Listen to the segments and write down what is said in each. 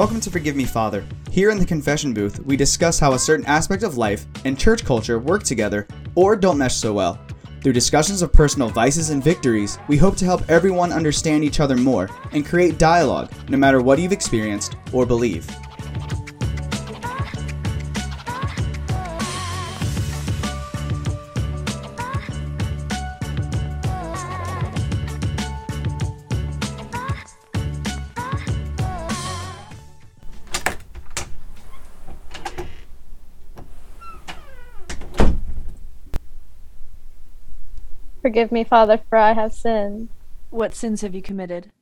Welcome to Forgive Me Father. Here in the confession booth, we discuss how a certain aspect of life and church culture work together or don't mesh so well. Through discussions of personal vices and victories, we hope to help everyone understand each other more and create dialogue, no matter what you've experienced or believe. Forgive me, Father, for I have sinned. What sins have you committed?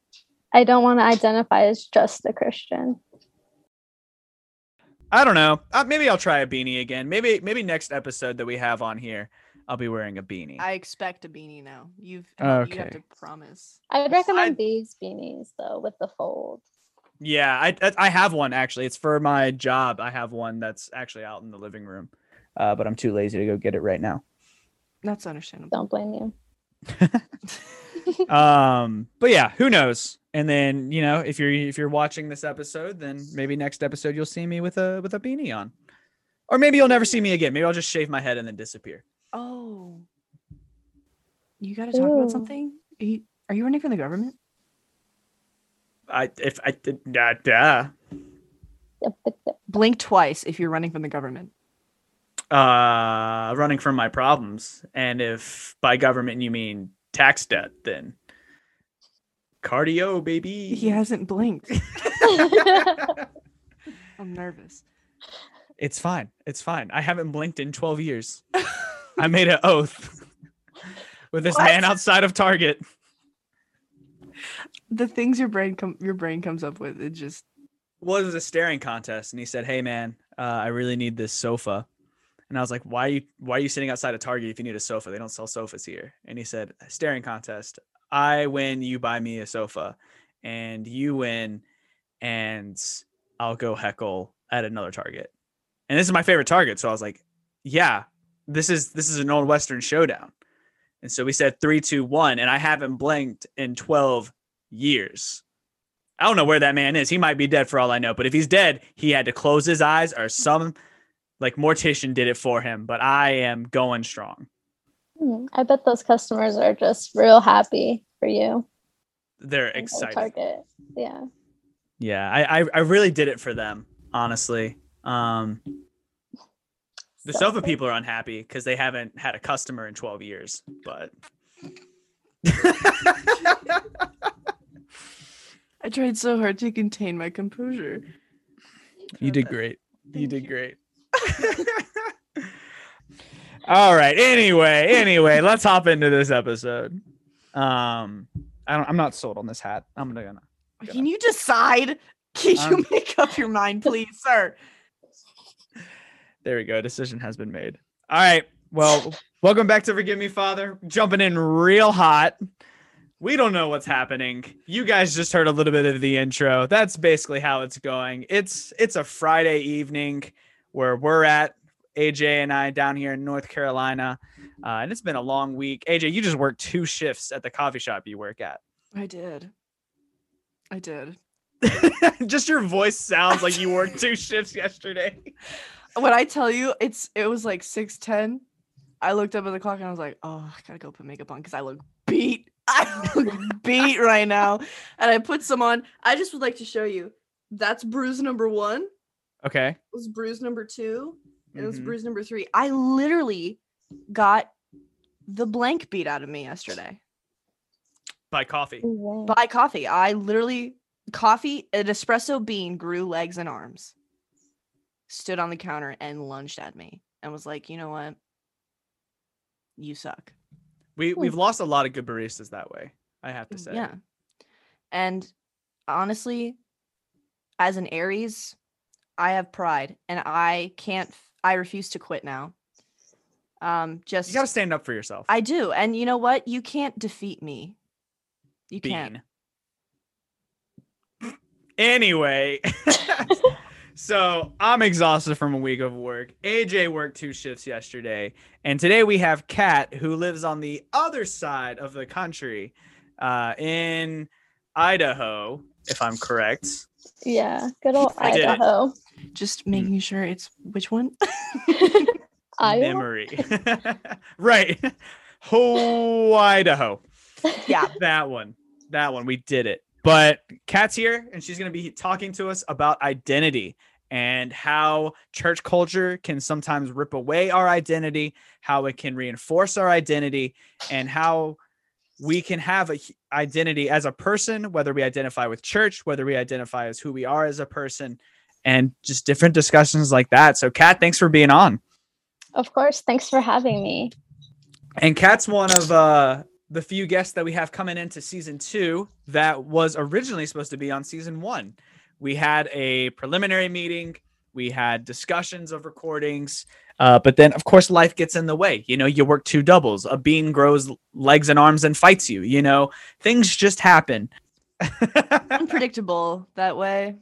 I don't want to identify as just a Christian. I don't know. Uh, maybe I'll try a beanie again. Maybe maybe next episode that we have on here, I'll be wearing a beanie. I expect a beanie now. You've you have Okay. to promise. I'd recommend I- these beanies though, with the fold. yeah, I I- I have one actually. It's for my job. I have one that's actually out in the living room, uh, but I'm too lazy to go get it right now. That's understandable. Don't blame you. um, but yeah, who knows? And then you know, if you're if you're watching this episode, then maybe next episode you'll see me with a with a beanie on, or maybe you'll never see me again. Maybe I'll just shave my head and then disappear. Oh. You got to talk Ooh. about something? Are you, are you running for the government? I if I did da, da. Blink twice if you're running from the government. Uh running from my problems. And if by government you mean tax debt then cardio baby. He hasn't blinked. I'm nervous. it's fine. It's fine. I haven't blinked in 12 years. I made an oath with this man outside of target. The things your brain com- your brain comes up with, it just well it was a staring contest and he said hey man uh, i really need this sofa and i was like why are you why are you sitting outside of target if you need a sofa? They don't sell sofas here. And he said staring contest. I win you buy me a sofa. And you win and i'll go heckle at another target. And this is my favorite target. So i was like yeah this is this is an old western showdown. And so we said three two one and i haven't blinked in 12 years. I don't know where that man is. He might be dead for all I know. But if he's dead, he had to close his eyes or some like mortician did it for him. But I am going strong. Hmm, I bet those customers are just real happy for you. They're excited. Target. Yeah. Yeah, I, I I really did it for them, honestly. Um the So sofa good. people are unhappy because they haven't had a customer in 12 years, but I tried so hard to contain my composure. You did great. You did great. All right. Anyway, anyway, let's hop into this episode. Um, I don't. I'm not sold on this hat. I'm gonna. Can you decide? Can you Um, make up your mind, please, sir? There we go. Decision has been made. All right. Well, welcome back to Forgive Me, Father. Jumping in real hot. We don't know what's happening. You guys just heard a little bit of the intro. That's basically how it's going. It's it's a Friday evening where we're at AJ and I down here in North Carolina, uh, and it's been a long week. AJ, you just worked two shifts at the coffee shop you work at. I did. I did. just your voice sounds like you worked two shifts yesterday. When I tell you, it's it was like six ten. I looked up at the clock and I was like, "Oh, I gotta go put makeup on because I look beat. I look beat right now." And I put some on. I just would like to show you. That's bruise number one. Okay. It was bruise number two. And it was Mhm. bruise number three. I literally got the blank beat out of me yesterday By coffee. Wow. by coffee. I literally coffee, an espresso bean grew legs and arms, stood on the counter and lunged at me and was like, you know what? You suck. We Hmm. we've lost a lot of good baristas that way. I have to say. Yeah. And honestly, as an Aries, I have pride and I can't I refuse to quit now. Um just You got to stand up for yourself. I do. And you know what? You can't defeat me. You can't. Anyway, so I'm exhausted from a week of work. AJ worked two shifts yesterday, and today we have Kat, who lives on the other side of the country, uh, in Idaho, if I'm correct. Yeah, good old I. Idaho. Just hmm. making sure it's which one? Iowa. Memory. right. Oh, Idaho. yeah. That one. That one. We did it. But Kat's here and she's going to be talking to us about identity and how church culture can sometimes rip away our identity, how it can reinforce our identity, and how we can have a identity as a person, whether we identify with church, whether we identify as who we are as a person, and just different discussions like that. So, Kat, thanks for being on. Of course. Thanks for having me. And Kat's one of uh, the few guests that we have coming into season two that was originally supposed to be on season one. We had a preliminary meeting, we had discussions of recordings, uh, but then, of course, life gets in the way. You know, you work two doubles, a bean grows legs and arms and fights you. You know, things just happen. Unpredictable that way.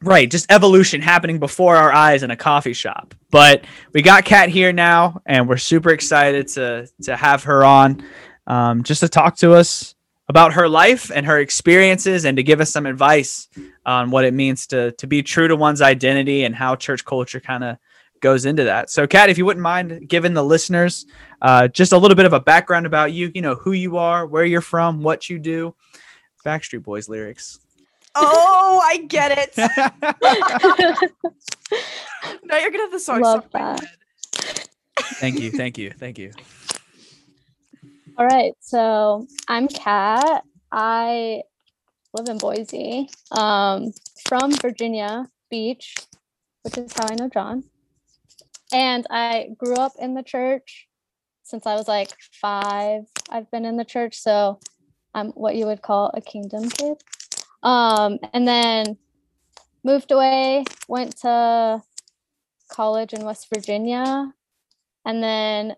Right, just evolution happening before our eyes in a coffee shop. But we got Kat here now, and we're super excited to to have her on, um, just to talk to us about her life and her experiences, and to give us some advice on what it means to to be true to one's identity and how church culture kind of goes into that. So, Kat, if you wouldn't mind giving the listeners uh, just a little bit of a background about you, you know who you are, where you're from, what you do, Backstreet Boys lyrics. Oh, I get it. now you're gonna have the song. Love stuck in my that. thank you, thank you, thank you. All right. So I'm Kat. I live in Boise. Um, from Virginia Beach, which is how I know John. And I grew up in the church since I was like five. I've been in the church, so I'm what you would call a kingdom kid. Um, and then moved away, went to college in West Virginia, and then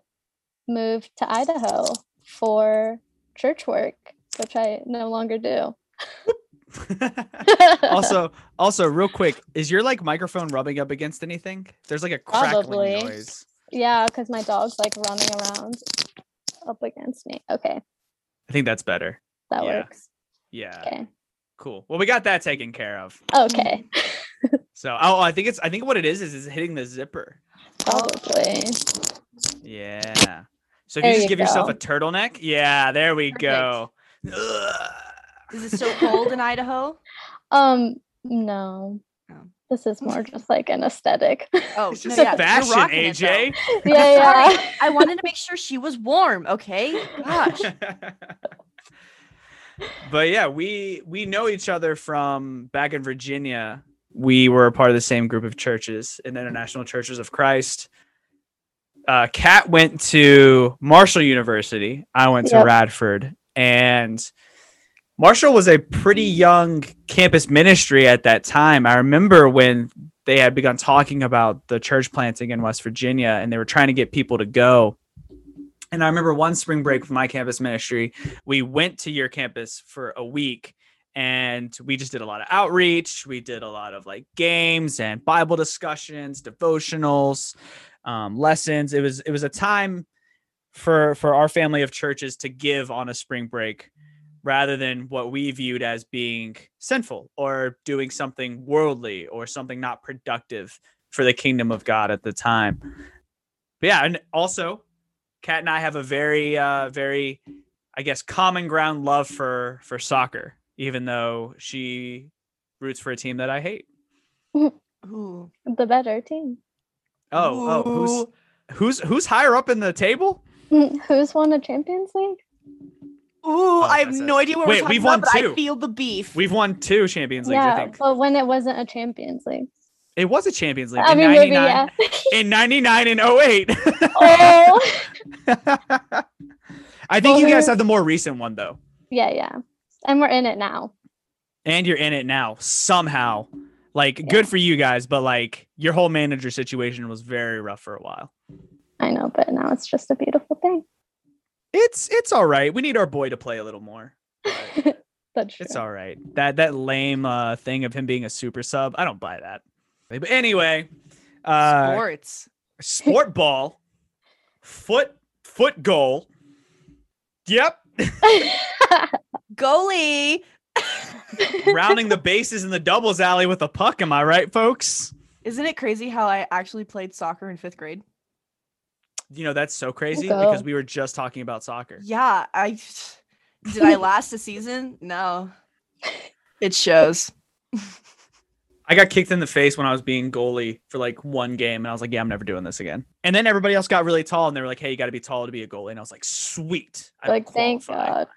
moved to Idaho for church work, which I no longer do. also, also, real quick, is your like microphone rubbing up against anything? There's like a crackling Probably. noise. yeah, because my dog's like running around up against me. Okay, I think that's better. that Yeah. works. Yeah, Okay. Cool. Well, we got that taken care of. Okay. So, oh, I think it's. I think what it is is is hitting the zipper. Probably. Yeah. So if There you just you give yourself a turtleneck, yeah, there we Perfect. go. Ugh. Is it still cold in Idaho? Um, no. Oh. This is more just like an aesthetic. Oh, It's no, just yeah, you're fashion, rocking it. AJ. yeah, yeah. Sorry, I wanted to make sure she was warm. Okay, gosh. But yeah, we we know each other from back in Virginia. We were a part of the same group of churches in the International Churches of Christ. Uh, Kat went to Marshall University. I went to Yep. Radford, and Marshall was a pretty young campus ministry at that time. I remember when they had begun talking about the church planting in West Virginia, and they were trying to get people to go. And I remember one spring break with my campus ministry, we went to your campus for a week and we just did a lot of outreach. We did a lot of like games and Bible discussions, devotionals, um, lessons. It was it was a time for for our family of churches to give on a spring break rather than what we viewed as being sinful or doing something worldly or something not productive for the kingdom of God at the time. But yeah, and also Kat and I have a very, uh, very, I guess, common ground love for for soccer, even though she roots for a team that I hate. Ooh. the better team. Oh, oh, who's who's who's higher up in the table? Who's won a Champions League? Ooh, I have that's it. no idea what Wait, we're we've talking about, won but two. I feel the beef. We've won two Champions Leagues, I yeah, think. but when it wasn't a Champions League. It was a Champions League I in mean, maybe 99, yeah. in 99 and 08. oh, I think you guys have the more recent one though. yeah, yeah. And we're in it now. And you're in it now somehow. Like Yeah. good for you guys, but like your whole manager situation was very rough for a while. I know, but now it's just a beautiful thing. It's it's all right. We need our boy to play a little more. That's true. It's all right. That that lame uh thing of him being a super sub, I don't buy that. But anyway, uh Sports. sport ball, foot foot goal. Yep. Goalie. rounding the bases in the doubles alley with a puck. Am I right, folks? Isn't it crazy how I actually played soccer in fifth grade? You know that's so crazy go. because we were just talking about soccer. Yeah, I did. I last a season? No, it shows. I got kicked in the face when I was being goalie for like one game, and I was like, "Yeah, I'm never doing this again." And then everybody else got really tall, and they were like, "Hey, you got to be tall to be a goalie," and I was like, "Sweet!" I like, thank. God.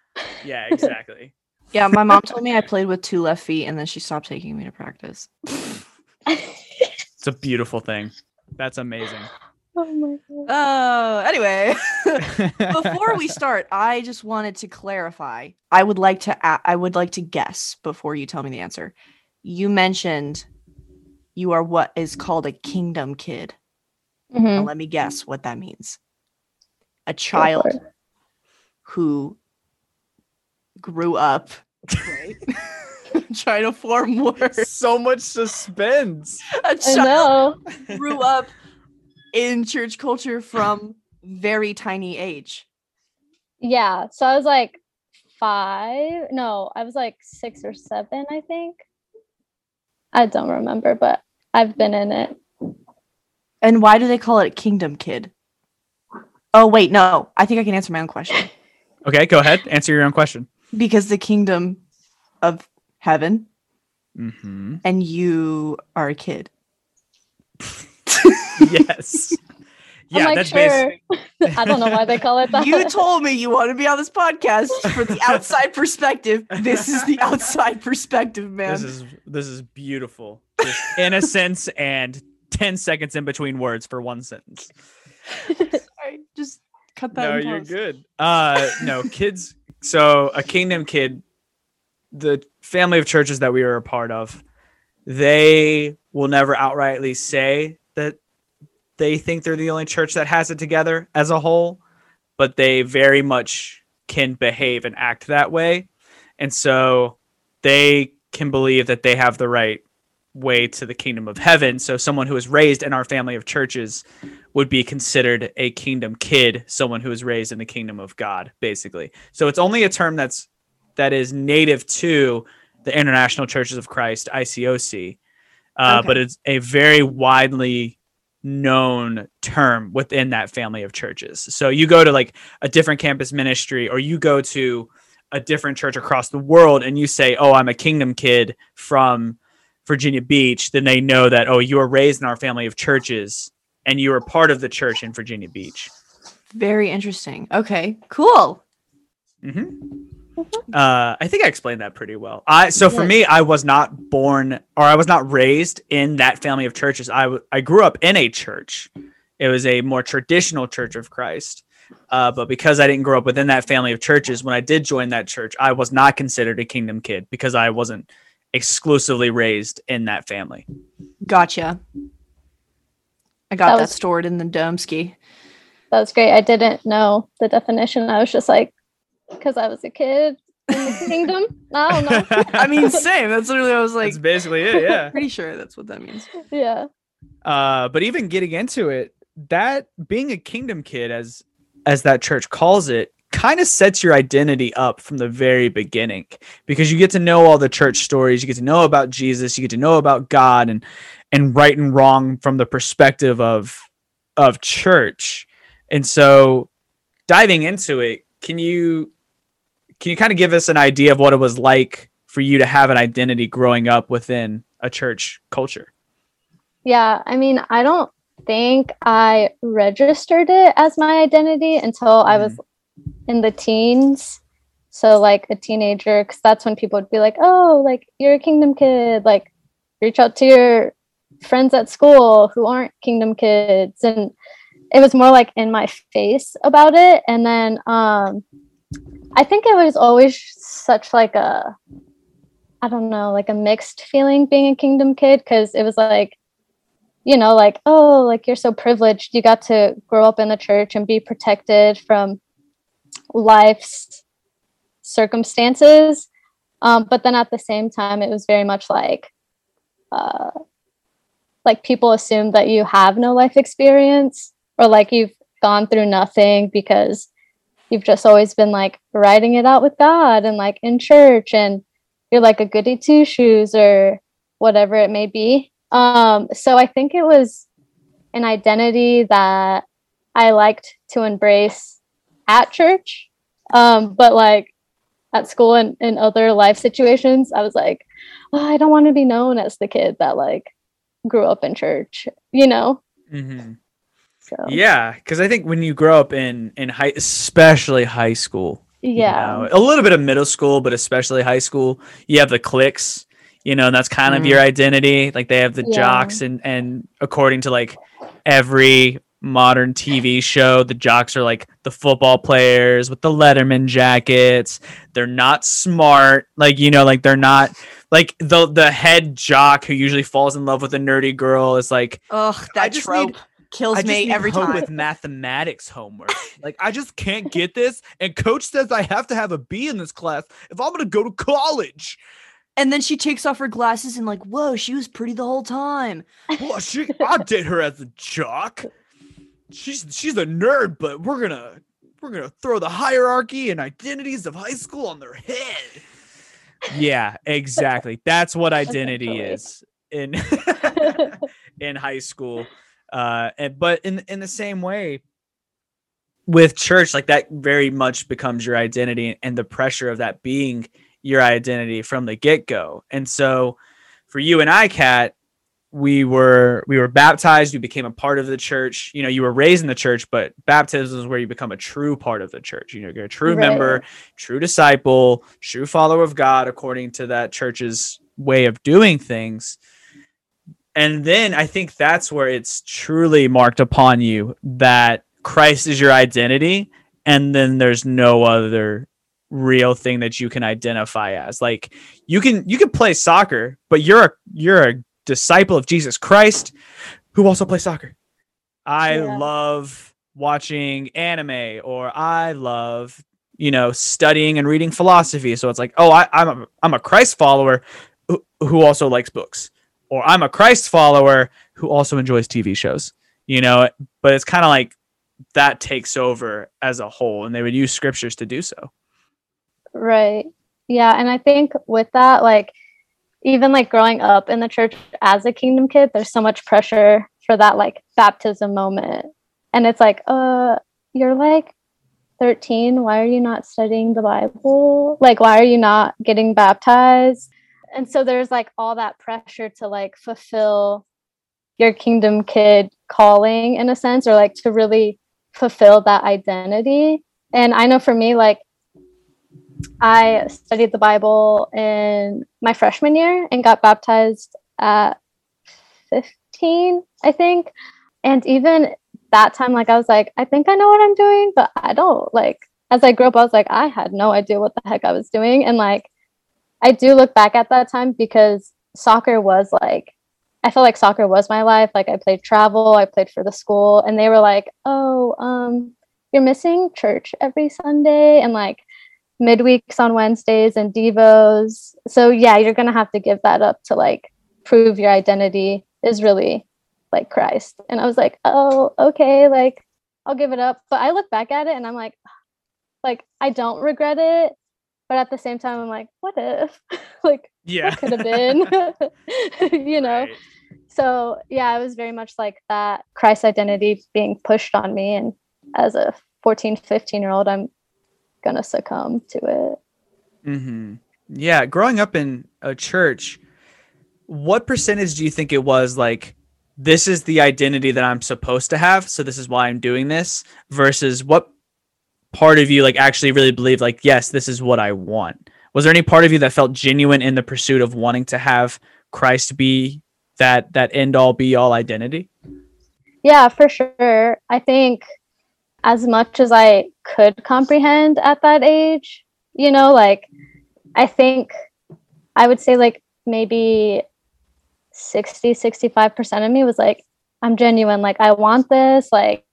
Yeah, exactly. Yeah, my mom told me I played with two left feet, and then she stopped taking me to practice. it's a beautiful thing. That's amazing. oh my God. Oh, anyway, before we start, I just wanted to clarify. I would like to. A- I would like to guess before you tell me the answer. You mentioned you are what is called a kingdom kid. Now Mhm. let me guess what that means. A child who grew up right? trying to form words. so much suspense. A child know. grew up in church culture from very tiny age. Yeah. So I was like five. No, I was like six or seven, I think. I don't remember, but I've been in it. And why do they call it kingdom kid? Oh wait, no. I think I can answer my own question. Okay, go ahead. Answer your own question. Because the kingdom of heaven Mm-hmm. and you are a kid. Yes. I'm Yeah, like, that's sure. basically. I don't know why they call it that. You told me you want to be on this podcast for the outside perspective. This is the outside perspective, man. This is this is beautiful. Just innocence and ten seconds in between words for one sentence. Sorry, just cut that. No, in you're good. Uh, no, kids. So a kingdom kid, the family of churches that we were a part of, they will never outrightly say that they think they're the only church that has it together as a whole, but they very much can behave and act that way, and so they can believe that they have the right way to the kingdom of heaven. So someone who is raised in our family of churches would be considered a kingdom kid, someone who is raised in the kingdom of God, basically. So it's only a term that's that is native to the International Churches of Christ, ICOC, uh, Okay. but it's a very widely known term within that family of churches. So you go to like a different campus ministry, or you go to a different church across the world, and you say, "Oh, I'm a kingdom kid from." Virginia Beach, then they know that oh, you were raised in our family of churches and you were part of the church in Virginia Beach. Very interesting. Okay, cool. hmm Uh, I think I explained that pretty well. I so for Yes. me, I was not born or I was not raised in that family of churches. I w- I grew up in a church. It was a more traditional Church of Christ. Uh, but because I didn't grow up within that family of churches, when I did join that church, I was not considered a kingdom kid because I wasn't exclusively raised in that family. Gotcha. I got That that, was- stored in the Domsky. That was great. I didn't know the definition. I was just like, because I was a kid in the kingdom. I don't know. I mean, same. That's literally. I was like, That's basically it. Yeah. pretty sure that's what that means. Yeah. Uh, but even getting into it, that being a kingdom kid, as as that church calls it, kind of sets your identity up from the very beginning because you get to know all the church stories, you get to know about Jesus, you get to know about God and and right and wrong from the perspective of of church. And so diving into it, can you can you kind of give us an idea of what it was like for you to have an identity growing up within a church culture? Yeah. I mean, I don't think I registered it as my identity until I was in the teens. So, like a teenager, because that's when people would be like, oh, like you're a kingdom kid. Like, reach out to your friends at school who aren't kingdom kids. And it was more like in my face about it. And then um, I think it was always such like a, I don't know, like a mixed feeling being a kingdom kid because it was like, you know, like, oh, like you're so privileged. You got to grow up in the church and be protected from life's circumstances. Um, but then at the same time, it was very much like, uh, like people assume that you have no life experience or like you've gone through nothing because you've just always been like writing it out with God and like in church and you're like a goody two shoes or whatever it may be. Um, so I think it was an identity that I liked to embrace at church. Um, but like at school and in other life situations, I was like, oh, I don't want to be known as the kid that like grew up in church, you know? Mm-hmm. So Yeah, because I think when you grow up in in high, especially high school, you yeah. know, a little bit of middle school, but especially high school, you have the cliques, you know, and that's kind of mm-hmm. your identity. Like they have the Yeah. jocks, and and according to like every modern TV show, the jocks are like the football players with the Letterman jackets. They're not smart, like you know, like they're not like the the head jock who usually falls in love with a nerdy girl is like Ugh, I that just trope need- kills me every time. with mathematics homework. like I just can't get this, and coach says I have to have a B in this class if I'm gonna go to college. And then she takes off her glasses and like, whoa, she was pretty the whole time. Well, she, I did her as a jock. She's she's a nerd, but we're gonna we're gonna throw the hierarchy and identities of high school on their head. Yeah, exactly. That's what identity is in in high school. Uh, and but in in the same way with church, like that very much becomes your identity, and the pressure of that being your identity from the get go. And so, for you and I, Kat, we were we were baptized. We became a part of the church. You know, you were raised in the church, but baptism is where you become a true part of the church. You know, you're a true Right. member, true disciple, true follower of God, according to that church's way of doing things. And then I think that's where it's truly marked upon you that Christ is your identity, and then there's no other real thing that you can identify as. Like you can you can play soccer, but you're a you're a disciple of Jesus Christ who also plays soccer. I Yeah. love watching anime or I love you know studying and reading philosophy. So it's like, oh, I, I'm a I'm a Christ follower who, who also likes books, or I'm a Christ follower who also enjoys TV shows. You know, but it's kind of like that takes over as a whole, and they would use scriptures to do so. Right. Yeah. And I think with that, like, even like growing up in the church as a kingdom kid, there's so much pressure for that like baptism moment. And it's like, uh, you're like 13. Why are you not studying the Bible? Like, why are you not getting baptized? And so there's like all that pressure to like fulfill your kingdom kid calling in a sense, or like to really fulfill that identity. And I know for me, like, I studied the Bible in my freshman year and got baptized at 15, I think. And even that time, like, I was like, I think I know what I'm doing, but I don't. Like, as I grew up, I was like, I had no idea what the heck I was doing. And like, I do look back at that time because soccer was like, I felt like soccer was my life. Like, I played travel, I played for the school, and they were like, oh, um, you're missing church every Sunday. And like, midweeks on Wednesdays and devos. So yeah, you're gonna have to give that up to like prove your identity is really like Christ. And I was like, oh, okay, like I'll give it up. But I look back at it and I'm like, like I don't regret it, but at the same time, I'm like, what if? like Yeah, could have been? you know. Right. So yeah, it was very much like that Christ identity being pushed on me. And as a 14, 15 year old, I'm gonna succumb to it. hmm Yeah, growing up in a church, what percentage do you think it was like? This is the identity that I'm supposed to have, so this is why I'm doing this. Versus what part of you like actually really believed like, yes, this is what I want. Was there any part of you that felt genuine in the pursuit of wanting to have Christ be that that end all be all identity? Yeah, for sure. I think as much as I could comprehend at that age, you know, like I think I would say like maybe 60, 65% of me was like, I'm genuine. Like, I want this. Like,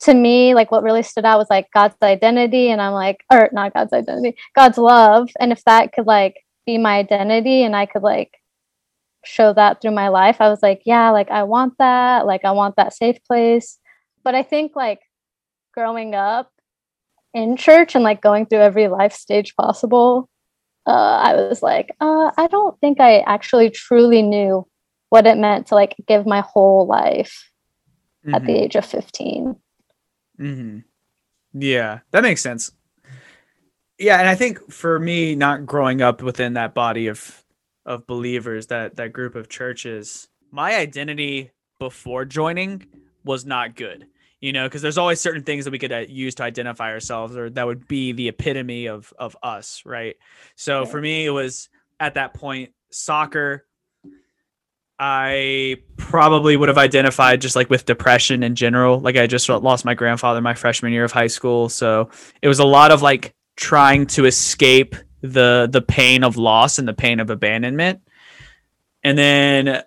to me, like what really stood out was like God's identity. And I'm like, or not God's identity, God's love. And if that could like be my identity and I could like show that through my life, I was like, yeah, like I want that. Like, I want that safe place. But I think like growing up in church and like going through every life stage possible uh, I was like, uh, I don't think I actually truly knew what it meant to like give my whole life at the Mhm. age of 15. Hmm Yeah, that makes sense. Yeah, and I think for me, not growing up within that body of of believers, that that group of churches, my identity before joining was not good. You know, because there's always certain things that we could uh, use to identify ourselves, or that would be the epitome of of us, right? So for me, it was at that point soccer. I probably would have identified just like with depression in general. Like I just lost my grandfather my freshman year of high school, so it was a lot of like trying to escape the the pain of loss and the pain of abandonment. And then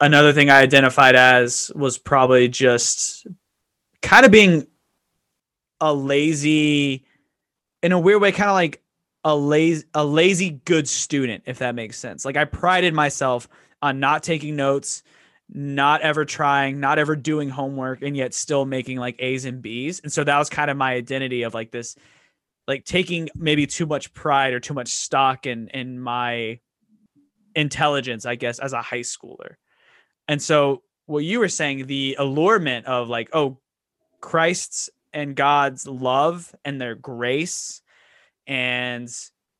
another thing I identified as was probably just kind of being a lazy in a weird way kind of like a lazy a lazy good student if that makes sense. Like I prided myself on not taking notes, not ever trying, not ever doing homework, and yet still making like A's and B's. And so that was kind of my identity of like this, like taking maybe too much pride or too much stock in in my intelligence, I guess, as a high schooler. And so what you were saying, the allurement of like, oh, Christ's and God's love and their grace and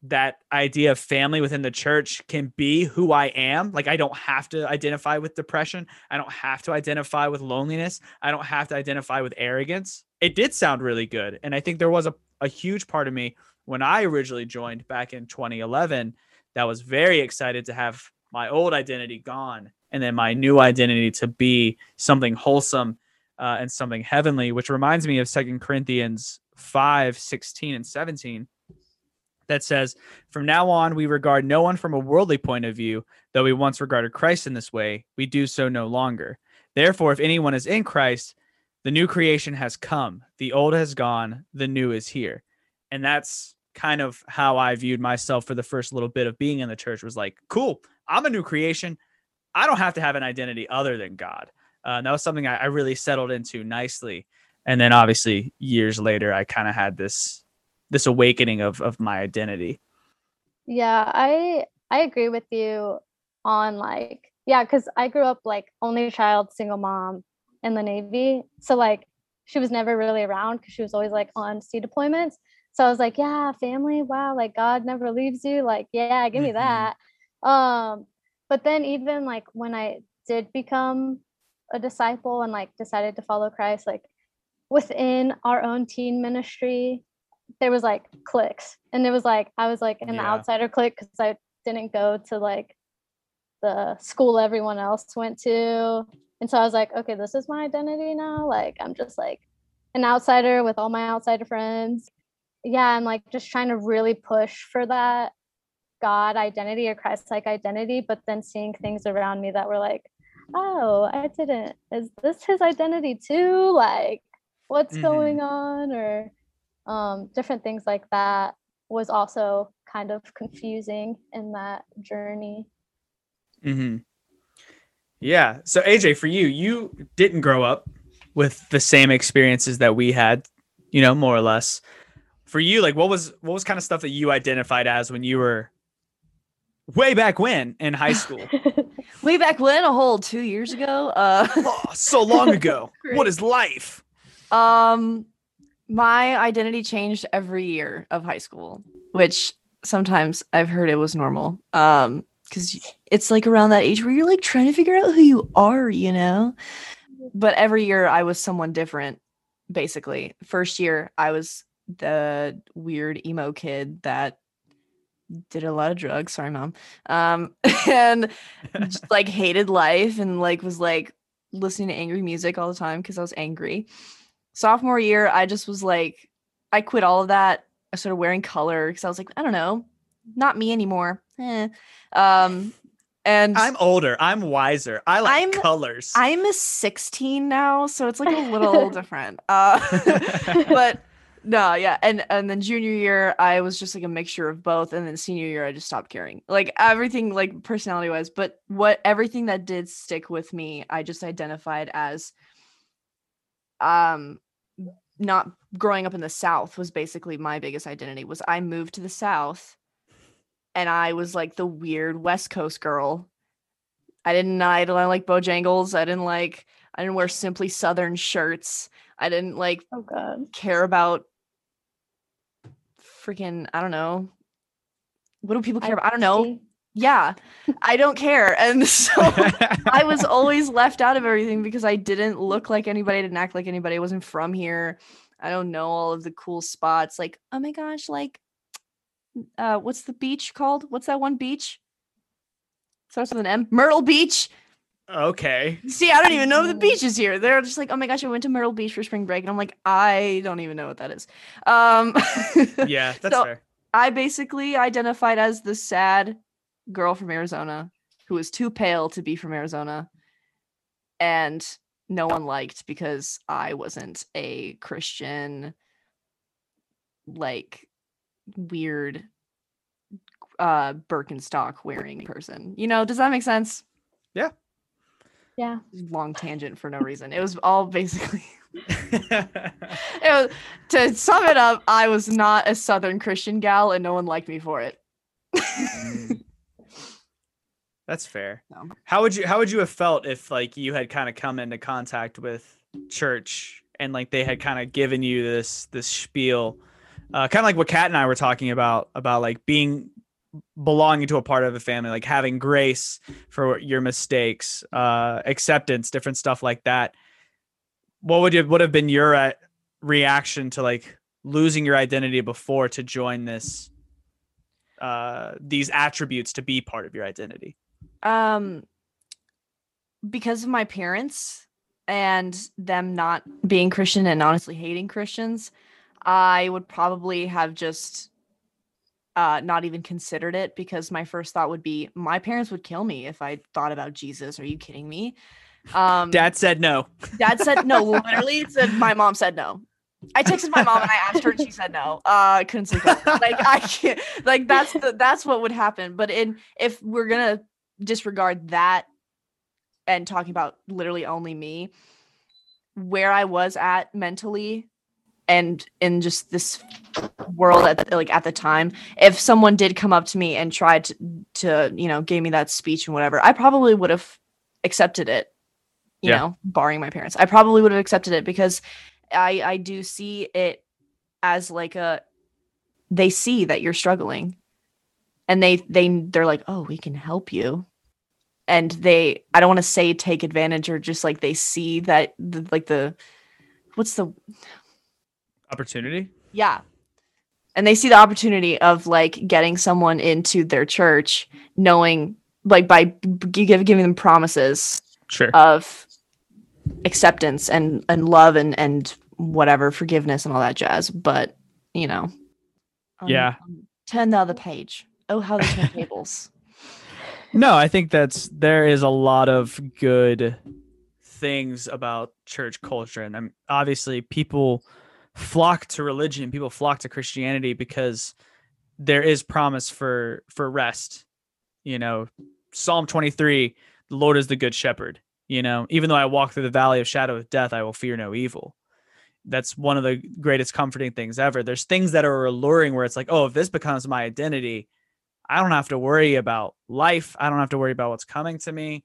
that idea of family within the church can be who I am. Like, I don't have to identify with depression. I don't have to identify with loneliness. I don't have to identify with arrogance. It did sound really good. And I think there was a, a huge part of me when I originally joined back in 2011 that was very excited to have my old identity gone and then my new identity to be something wholesome uh, and something heavenly, which reminds me of Second Corinthians 5 16 and 17 that says, From now on, we regard no one from a worldly point of view, though we once regarded Christ in this way, we do so no longer. Therefore, if anyone is in Christ, the new creation has come, the old has gone, the new is here. And that's kind of how I viewed myself for the first little bit of being in the church was like, cool, I'm a new creation. I don't have to have an identity other than God. Uh, and that was something I, I really settled into nicely. And then obviously years later, I kind of had this this awakening of of my identity. Yeah, I I agree with you on like yeah, because I grew up like only child, single mom in the Navy. So like she was never really around because she was always like on sea deployments. So I was like, yeah, family, wow, like God never leaves you. Like, yeah, give me Mhm. that. Um, but then even like when I did become a disciple and like decided to follow Christ, like within our own teen ministry, there was like clicks And it was like I was like in the Yeah. outsider click because I didn't go to like the school everyone else went to. And so I was like, okay, this is my identity now. Like I'm just like an outsider with all my outsider friends. Yeah, and like just trying to really push for that God identity or Christ like identity, but then seeing things around me that were like, oh, I didn't. Is this his identity too? Like, what's Mhm. going on? Or um, different things like that was also kind of confusing in that journey. hmm Yeah. So AJ, for you, you didn't grow up with the same experiences that we had, you know, more or less. For you, like, what was what was kind of stuff that you identified as when you were way back when in high school? Way back when, a whole two years ago. Uh, oh, so long ago. what is life? um, my identity changed every year of high school, which sometimes I've heard it was normal. Um, because it's like around that age where you're like trying to figure out who you are, you know. But every year I was someone different. Basically, first year I was the weird emo kid that did a lot of drugs. Sorry, mom. Um, and just, like hated life and like was like listening to angry music all the time because I was angry. Sophomore year, I just was like, I quit all of that. I started wearing color because I was like, I don't know, not me anymore. Eh. Um, and I'm older. I'm wiser. I like I'm- colors. I'm a 16 now, so it's like a little different. Uh, but no, yeah, and and then junior year, I was just like a mixture of both, and then senior year, I just stopped caring, like everything, like personality wise. But what everything that did stick with me, I just identified as, um, not growing up in the South was basically my biggest identity. Was I moved to the South and I was like the weird West Coast girl. I didn't I didn't like Bojangles. I didn't like I didn't wear simply Southern shirts. I didn't like Oh god. care about freaking I don't know. What do people care about? I don't know. Yeah. I don't care. And so I was always left out of everything because I didn't look like anybody, I didn't act like anybody. I wasn't from here. I don't know all of the cool spots. Like, oh my gosh, like uh what's the beach called? What's that one beach? Starts with an M. Myrtle Beach. okay. See, I don't even know the beaches here. They're just like, oh my gosh, I went to Myrtle Beach for spring break. And I'm like, I don't even know what that is. Um Yeah, that's So- fair. I basically identified as the sad girl from Arizona who was too pale to be from Arizona. And no one liked because I wasn't a Christian, like weird uh Birkenstock wearing person. You know, does that make sense? Yeah. Yeah. Long tangent for no reason. It was all basically it was to sum it up, I was not a Southern Christian gal and no one liked me for it. That's fair. No. How would you how would you have felt if like you had kind of come into contact with church and like they had kind of given you this this spiel, uh, kind of like what Kat and I were talking about about like being belonging to a part of a family, like having grace for your mistakes, uh, acceptance, different stuff like that. What would you would have been your uh, reaction to like losing your identity before to join this uh these attributes to be part of your identity? Um because of my parents and them not being christian and honestly hating christians i would probably have just uh not even considered it because my first thought would be my parents would kill me if i thought about jesus are you kidding me um Dad said no. dad said no literally it said my mom said no I texted my mom and I asked her and she said no. Uh I couldn't sleep. Like I can't like that's the that's what would happen. But in if we're gonna disregard that and talking about literally only me, where I was at mentally and in just this world at the, like at the time, if someone did come up to me and tried to, to you know gave me that speech and whatever, I probably would have accepted it. You Yeah. know, barring my parents, I probably would have accepted it because I I do see it as like a they see that you're struggling and they they they're like oh we can help you and they i don't want to say take advantage or just like they see that the, like the what's the Opportunity? yeah and they see the opportunity of like getting someone into their church knowing like by give, giving them promises Sure. of acceptance and and love and and whatever forgiveness and all that jazz but you know um, Yeah. um, turn the other page oh how they turn tables No, I think that's there is a lot of good things about church culture, and I'm obviously people flock to religion, people flock to Christianity because there is promise for for rest. You know, Psalm 23, the Lord is the good shepherd. You know, even though I walk through the valley of shadow of death, I will fear no evil. That's one of the greatest comforting things ever. There's things that are alluring where it's like, oh, if this becomes my identity, I don't have to worry about life. I don't have to worry about what's coming to me.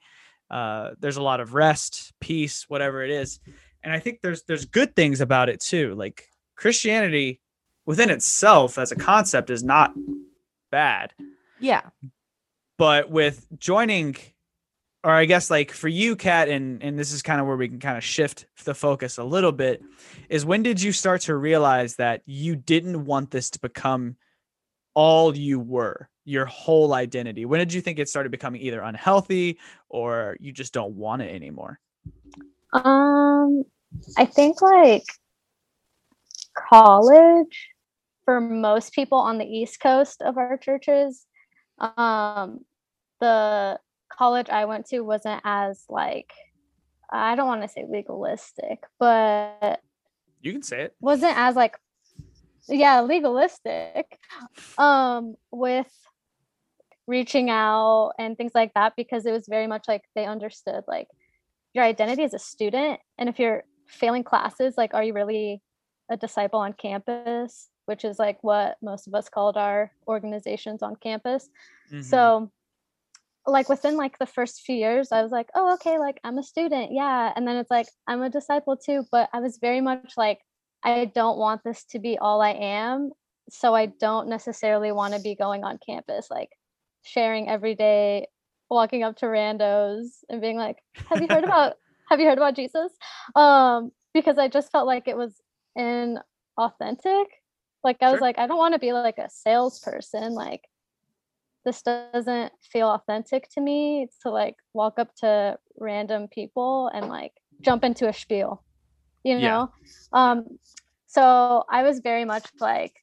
Uh, there's a lot of rest, peace, whatever it is, and I think there's there's good things about it too. Like Christianity within itself as a concept is not bad, yeah but with joining, or I guess like for you, Kat, and and this is kind of where we can kind of shift the focus a little bit, is when did you start to realize that you didn't want this to become all you were, your whole identity? When did you think it started becoming either unhealthy or you just don't want it anymore? Um, I think like college for most people on the East Coast of our churches, um, the college I went to wasn't as like I don't want to say legalistic, but You can say it. wasn't as like yeah legalistic um with reaching out and things like that because it was very much like they understood like your identity as a student and if you're failing classes like are you really a disciple on campus which is like what most of us called our organizations on campus. Mhm. So like within like the first few years, I was like, oh, okay, like I'm a student. Yeah. And then it's like, I'm a disciple too. But I was very much like, I don't want this to be all I am. So I don't necessarily want to be going on campus, like sharing every day, walking up to randos and being like, have you heard about have you heard about Jesus? Um, because I just felt like it was inauthentic. Like I was like, I don't want to be like a salesperson. Like this doesn't feel authentic to me to like walk up to random people and like jump into a spiel you Yeah. know um so i was very much like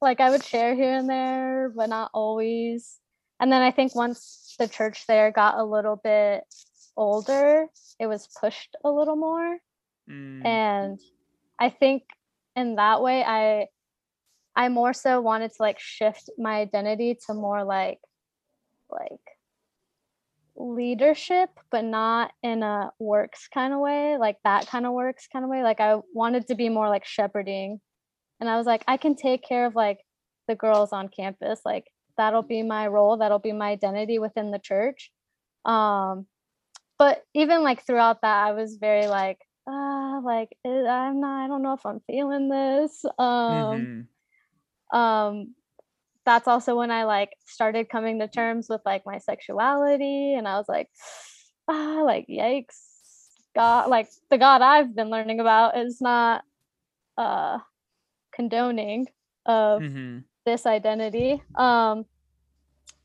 like i would share here and there but not always and then i think once the church there got a little bit older it was pushed a little more. Mm, and i think in that way i i more so wanted to like shift my identity to more like like leadership but not in a works kind of way like that kind of works kind of way. Like i wanted to be more like shepherding. And i was like i can take care of like the girls on campus like that'll be my role that'll be my identity within the church um but even like throughout that i was very like ah like i'm not i don't know if i'm feeling this um mhm. um that's also when i like started coming to terms with like my sexuality and i was like ah like yikes god like the god i've been learning about is not uh condoning of Mhm. This identity um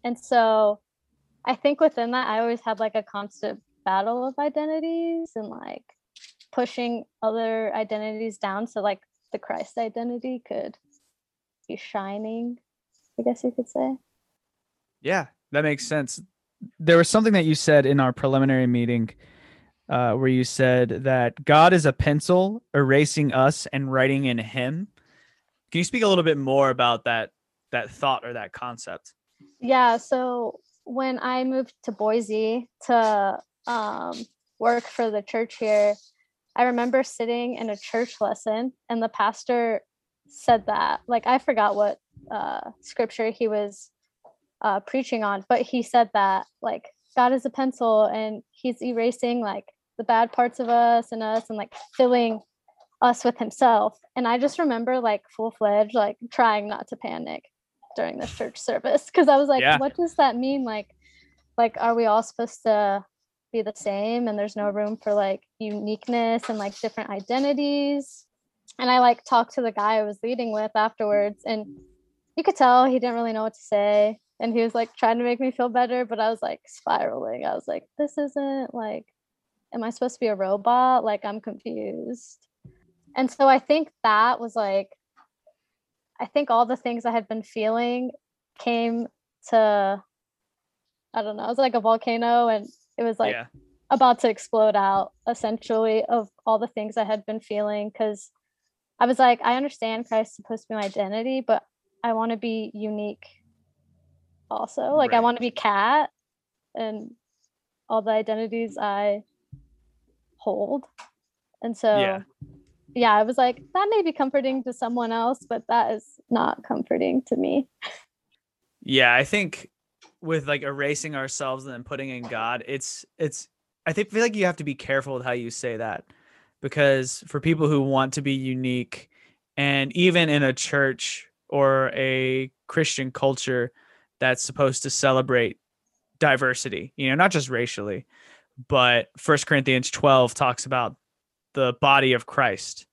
and so i think within that i always had like a constant battle of identities and like pushing other identities down so like the christ identity could be shining i guess you could say Yeah, that makes sense. There was something that you said in our preliminary meeting uh, where you said that God is a pencil erasing us and writing in Him. Can you speak a little bit more about that that thought or that concept? Yeah, so when I moved to Boise to um, work for the church here, I remember sitting in a church lesson and the pastor said that. Like, I forgot what uh, scripture he was uh, preaching on, but he said that, like, God is a pencil and he's erasing like the bad parts of us and us and like filling us with himself. And I just remember like full fledged, like trying not to panic during this church service because I was like, Yeah. what does that mean? Like, like are we all supposed to be the same and there's no room for like uniqueness and like different identities? And I like talked to the guy I was leading with afterwards, and you could tell he didn't really know what to say. And he was like trying to make me feel better, but I was like spiraling. I was like, this isn't like, am I supposed to be a robot? Like, I'm confused. And so I think that was like, I think all the things I had been feeling came to, I don't know, it was like a volcano and it was like yeah, about to explode out essentially of all the things I had been feeling because I was like, I understand Christ's supposed to be my identity, but I want to be unique also. Like I want to be Kat and all the identities I hold. And so Yeah. Yeah, I was like, that may be comforting to someone else, but that is not comforting to me. yeah. I think with like erasing ourselves and then putting in God, it's it's. I think feel like you have to be careful with how you say that because for people who want to be unique, and even in a church or a Christian culture that's supposed to celebrate diversity, you know, not just racially, but First Corinthians 12 talks about the body of Christ.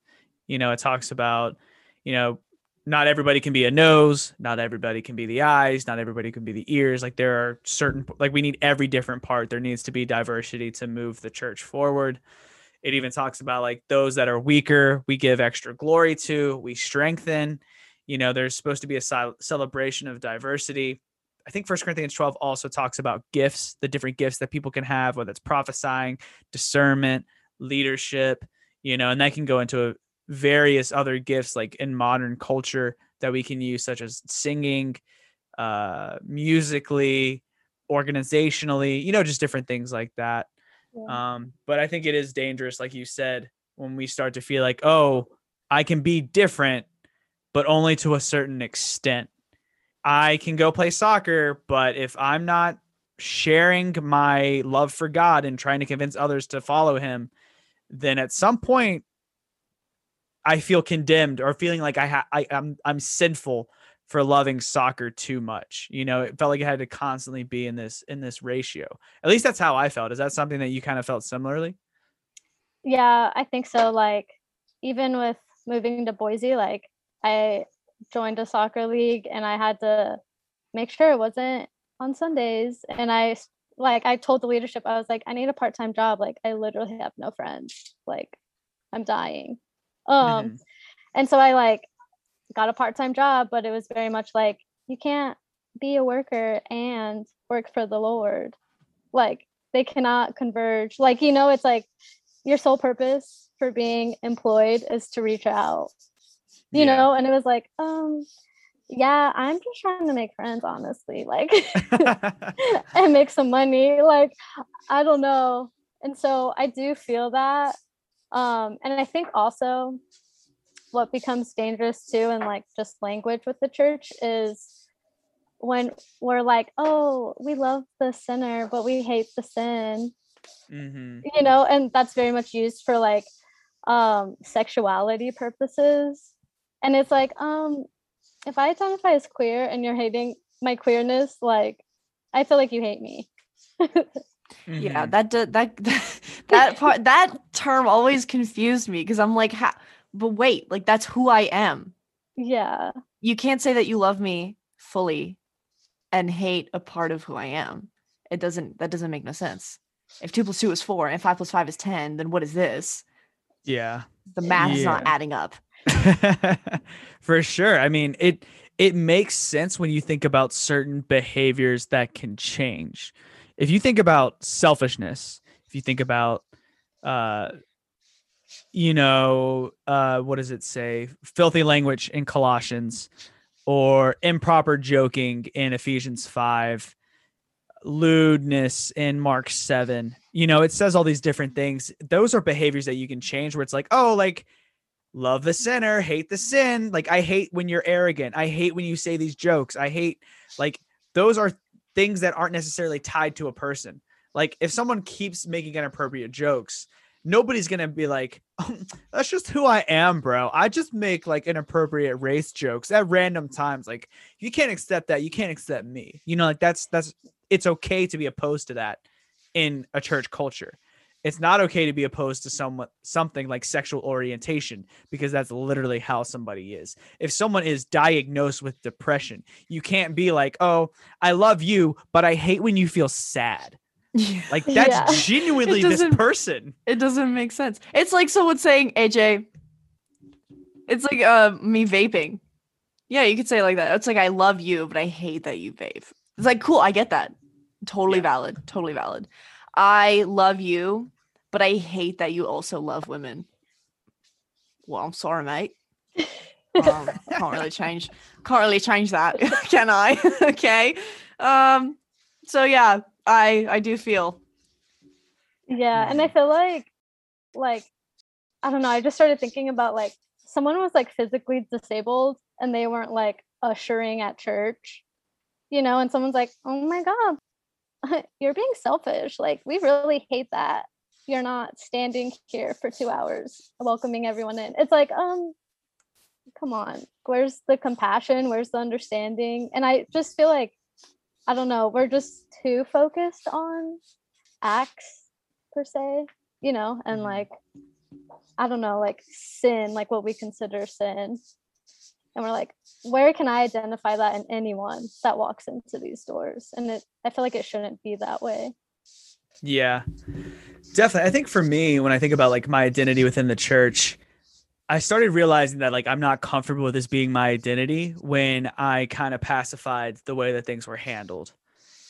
You know, it talks about, you know, not everybody can be a nose, not everybody can be the eyes, not everybody can be the ears. Like there are certain like we need every different part. There needs to be diversity to move the church forward. It even talks about like those that are weaker, we give extra glory to, we strengthen. You know, there's supposed to be a celebration of diversity. I think First Corinthians 12 also talks about gifts, the different gifts that people can have, whether it's prophesying, discernment, leadership, you know, and that can go into various other gifts like in modern culture that we can use, such as singing, uh, musically, organizationally, you know, just different things like that. Yeah. Um, but I think it is dangerous, like you said, when we start to feel like, oh, I can be different, but only to a certain extent. I can go play soccer, but if I'm not sharing my love for God and trying to convince others to follow him, then at some point I feel condemned or feeling like I ha- I, I'm I'm sinful for loving soccer too much. You know, it felt like it had to constantly be in this in this ratio. At least that's how I felt. Is that something that you kind of felt similarly? Yeah, I think so. Like, even with moving to Boise, like, I joined a soccer league and I had to make sure it wasn't on Sundays. And I like, I told the leadership, I was like, I need a part time job. Like, I literally have no friends. Like, I'm dying. Um, Mhm. and so I, like, got a part time job, but it was very much like, you can't be a worker and work for the Lord. Like, they cannot converge. Like, you know, it's like, your sole purpose for being employed is to reach out you Yeah. know and it was like um yeah i'm just trying to make friends honestly like and make some money like i don't know and so i do feel that um and i think also what becomes dangerous too and like just language with the church is when we're like oh we love the sinner but we hate the sin hmm you know and that's very much used for like um sexuality purposes. And it's like um if i identify as queer and you're hating my queerness like i feel like you hate me Yeah, Mhm. that do, that that part that term always confused me because I'm like, but wait, like that's who I am. yeah You can't say that you love me fully and hate a part of who I am. It doesn't. That doesn't make no sense. If two plus two is four and five plus five is ten, then what is this? Yeah. The math is not adding up. For sure. I mean, it it makes sense when you think about certain behaviors that can change. If you think about selfishness, if you think about uh you know, uh what does it say? Filthy language in Colossians or improper joking in Ephesians 5, lewdness in Mark 7. You know, it says all these different things. Those are behaviors that you can change where it's like, "Oh, like love the sinner, hate the sin. Like I hate when you're arrogant. I hate when you say these jokes. I hate like those are things that aren't necessarily tied to a person. Like if someone keeps making inappropriate jokes, nobody's gonna be like, oh, "That's just who I am, bro." I just make like inappropriate race jokes at random times. Like you can't accept that, you can't accept me. You know, like that's that's it's okay to be opposed to that in a church culture it's not okay to be opposed to someone something like sexual orientation because that's literally how somebody is. If someone is diagnosed with depression, you can't be like, "Oh, I love you, but I hate when you feel sad." Yeah. Like that's Yeah. genuinely this person. It doesn't make sense. It's like someone saying, AJ, it's like uh me vaping. Yeah, you could say like that. It's like I love you, but I hate that you vape. It's like cool, I get that. Totally Yeah. valid. Totally valid. I love you, but I hate that you also love women. Well, I'm sorry, mate. Um, can't really change can't really change that, can I? okay. Um so yeah, I I do feel yeah and i feel like like i don't know i just started thinking about like someone was like physically disabled and they weren't like ushering at church you know and someone's like oh my god you're being selfish like we really hate that you're not standing here for two hours welcoming everyone in it's like um come on where's the compassion where's the understanding and i just feel like i don't know we're just too focused on acts per se, you know, and Mhm. like I don't know, like sin, like what we consider sin. And we're like, where can I identify that in anyone that walks into these doors? And it I feel like it shouldn't be that way. Yeah. Definitely. I think for me, when I think about like my identity within the church, I started realizing that like I'm not comfortable with this being my identity when I kind of pacified the way that things were handled.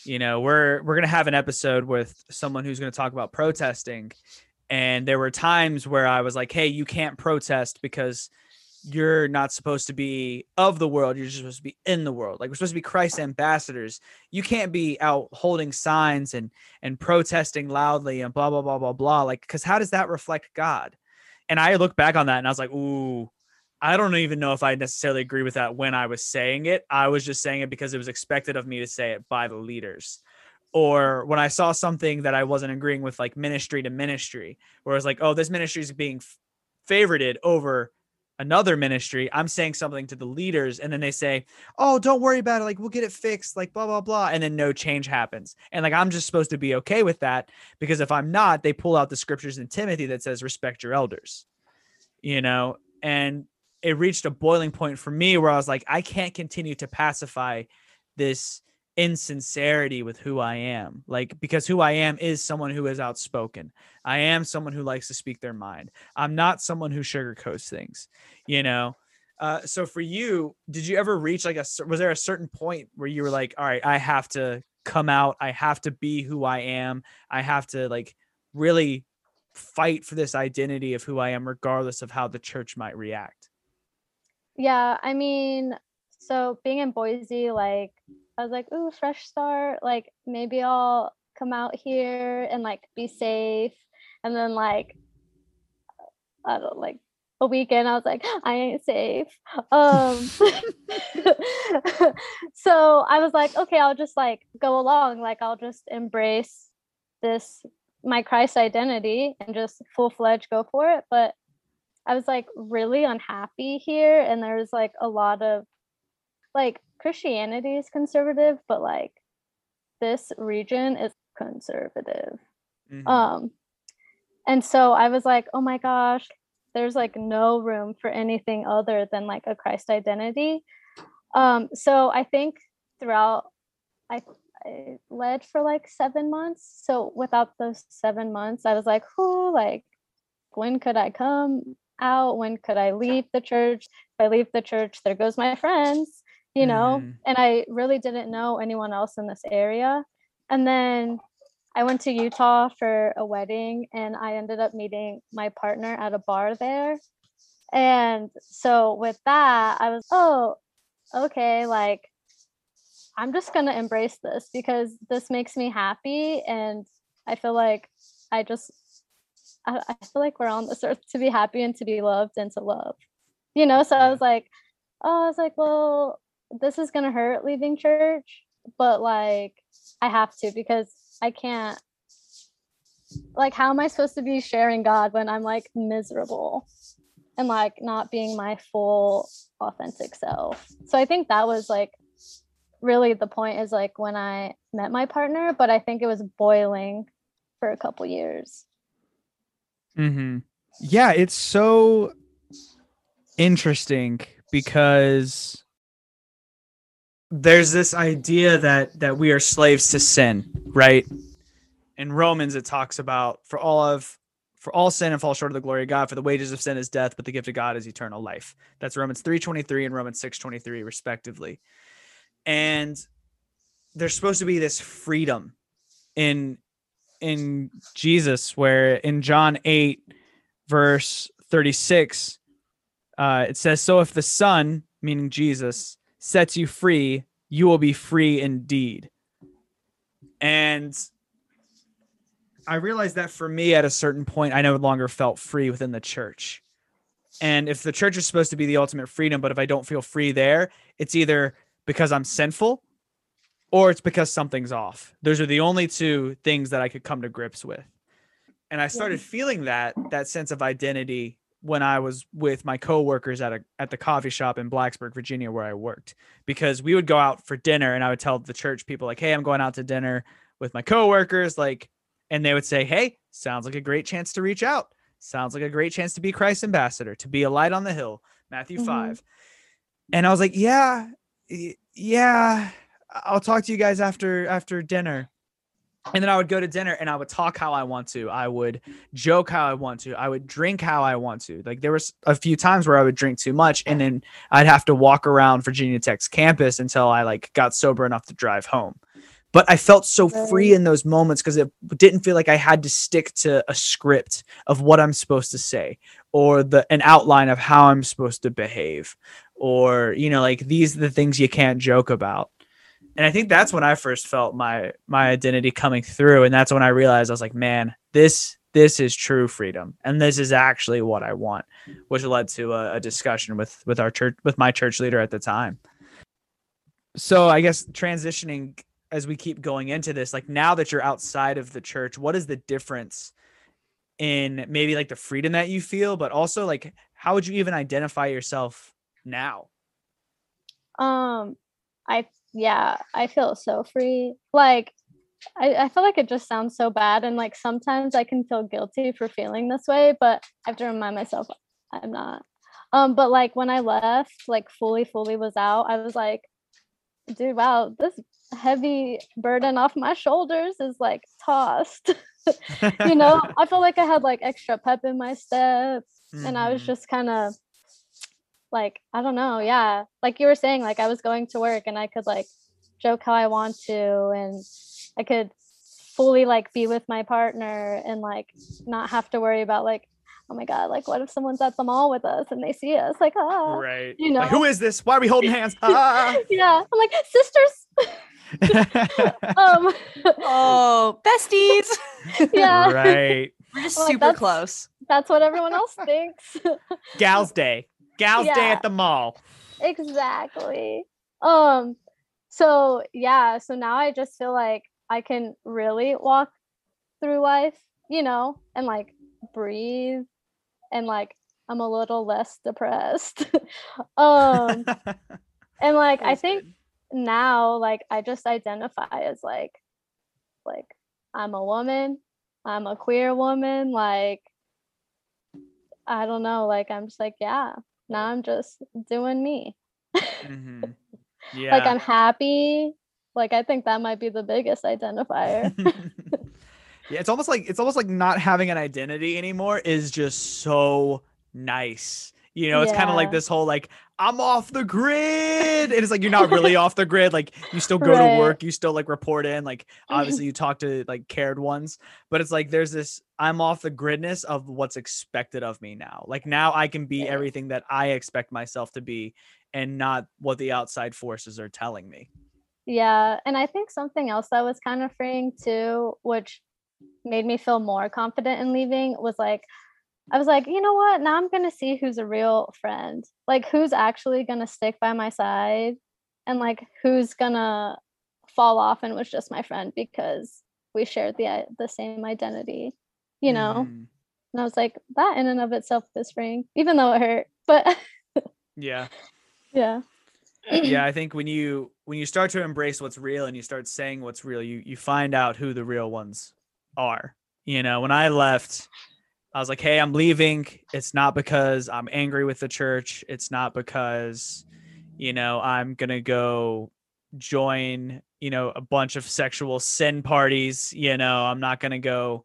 You know, we're we're gonna have an episode with someone who's gonna talk about protesting. And there were times where I was like, hey, you can't protest because you're not supposed to be of the world. You're just supposed to be in the world. Like we're supposed to be Christ's ambassadors. You can't be out holding signs and and protesting loudly and blah blah blah blah blah. Like, because how does that reflect God? And I look back on that and I was like, ooh, I don't even know if I necessarily agree with that when I was saying it. I was just saying it because it was expected of me to say it by the leaders. Or when I saw something that I wasn't agreeing with, like ministry to ministry, where it's like, oh, this ministry is being favorited over another ministry, I'm saying something to the leaders, and then they say, "Oh, don't worry about it. Like we'll get it fixed. Like blah blah blah," and then no change happens. And like I'm just supposed to be okay with that because if I'm not, they pull out the scriptures in Timothy that says respect your elders. You know, and it reached a boiling point for me where I was like, I can't continue to pacify this insincerity with who I am. Like, because who I am is someone who is outspoken. I am someone who likes to speak their mind. I'm not someone who sugarcoats things, you know? Uh, so for you, did you ever reach like a, was there a certain point where you were like, all right, I have to come out. I have to be who I am. I have to like really fight for this identity of who I am, regardless of how the church might react. Yeah, I mean, so being in Boise, like I was like, ooh, fresh start. Like maybe I'll come out here and like be safe. And then like I don't like a weekend, I was like, I ain't safe. Um so I was like, okay, I'll just like go along. Like I'll just embrace this my Christ identity and just full fledged go for it. But I was like really unhappy here. And there's like a lot of like Christianity is conservative, but like this region is conservative. Mm-hmm. Um and so I was like, oh my gosh, there's like no room for anything other than like a Christ identity. Um so I think throughout I I led for like seven months. So without those seven months, I was like, who like when could I come out? When could I leave the church? If I leave the church, there goes my friends, you know? Mm-hmm. And I really didn't know anyone else in this area. And then I went to Utah for a wedding and I ended up meeting my partner at a bar there. And so with that, I was, oh, okay, like I'm just going to embrace this because this makes me happy. And I feel like I just, I, I feel like we're on this earth to be happy and to be loved and to love, you know? So I was like, oh, I was like, well, this is going to hurt leaving church, but like I have to because I can't, like, how am I supposed to be sharing God when I'm like miserable? and like not being my full authentic self. So I think that was like really the point is like when I met my partner, but I think it was boiling for a couple years. Mm-hmm. Yeah, it's so interesting because there's this idea that that we are slaves to sin, right? In Romans, it talks about for all of for all sin and fall short of the glory of God, for the wages of sin is death, but the gift of God is eternal life. That's Romans 3:23 and Romans 6:23 respectively and there's supposed to be this freedom in in Jesus where in John 8 verse 36 uh, it says so if the son meaning Jesus sets you free you will be free indeed and I realized that for me at a certain point I no longer felt free within the church and if the church is supposed to be the ultimate freedom but if I don't feel free there it's either because I'm sinful or it's because something's off. Those are the only two things that I could come to grips with. And I started feeling that that sense of identity when I was with my coworkers at a at the coffee shop in Blacksburg, Virginia, where I worked, because we would go out for dinner, and I would tell the church people like, "Hey, I'm going out to dinner with my coworkers," like, and they would say, "Hey, sounds like a great chance to reach out. Sounds like a great chance to be Christ ambassador, to be a light on the hill." Matthew mm-hmm. five, and I was like, "Yeah, yeah, I'll talk to you guys after after dinner. And then I would go to dinner and I would talk how I want to. I would joke how I want to. I would drink how I want to. Like there was a few times where I would drink too much and then I'd have to walk around Virginia Tech's campus until I like got sober enough to drive home. But I felt so free in those moments because it didn't feel like I had to stick to a script of what I'm supposed to say or the an outline of how I'm supposed to behave or you know like these are the things you can't joke about and i think that's when i first felt my my identity coming through and that's when i realized i was like man this this is true freedom and this is actually what I want, which led to a, a discussion with with our church with my church leader at the time. So I guess transitioning as we keep going into this, like now that you're outside of the church, what is the difference in maybe like the freedom that you feel, but also like how would you even identify yourself now? Um, I yeah, I feel so free. Like I, I feel like it just sounds so bad and like sometimes I can feel guilty for feeling this way, but I have to remind myself I'm not. Um, but like when I left, like fully, fully was out, I was like, dude, wow, this heavy burden off my shoulders is like tossed. you know, I felt like I had like extra pep in my step and I was Mhm. just kind of like, I don't know, yeah. Like you were saying, like I was going to work and I could like joke how I want to and I could fully like be with my partner and like not have to worry about like, oh my god, like what if someone's at the mall with us and they see us? Like, ah, right. you Like, know. who is this? Why are we holding hands? Ah. yeah. I'm like, sisters. um Oh, besties. yeah. right. We're just Like, super that's- close. That's what everyone else thinks. Gals Day. Gals Day at the mall. exactly. Um so yeah, so now I just feel like I can really walk through life, you know, and like breathe and like I'm a little less depressed. um and like I think good. now like I just identify as like like I'm a woman, I'm a queer woman, like I don't know, like I'm just like yeah, now I'm just doing me. Mhm. Yeah. Like I'm happy. Like I think that might be the biggest identifier. yeah, it's almost like it's almost like not having an identity anymore is just so nice. You know, it's kind of like this whole like I'm off the grid, and it's like you're not really off the grid. Like you still go Right. to work, you still like report in. Like mm-hmm. obviously you talk to like cared ones, but it's like there's this I'm off the gridness of what's expected of me now. Like now I can be Yeah. everything that I expect myself to be, and not what the outside forces are telling me. Yeah, and I think something else that was kind of freeing too, which made me feel more confident in leaving, was like I was like, you know what? Now I'm gonna see who's a real friend. Like who's actually gonna stick by my side and like who's gonna fall off and was just my friend because we shared the the same identity, you know? Mhm. And I was like, that in and of itself is freeing, even though it hurt. But Yeah. yeah. yeah i think when you when you start to embrace what's real and you start saying what's real you you find out who the real ones are you know when i left i was like hey i'm leaving it's not because i'm angry with the church it's not because you know i'm gonna go join you know a bunch of sexual sin parties you know i'm not gonna go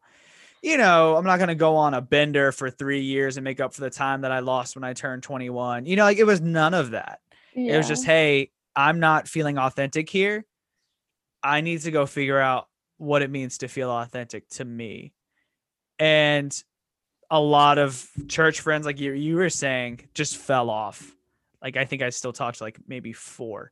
you know i'm not gonna go on a bender for three years and make up for the time that i lost when i turned 21 you know like it was none of that yeah. it was just, hey, I'm not feeling authentic here. I need to go figure out what it means to feel authentic to me. And a lot of church friends, like you, you were saying, just fell off. Like I think I still talked to like maybe four.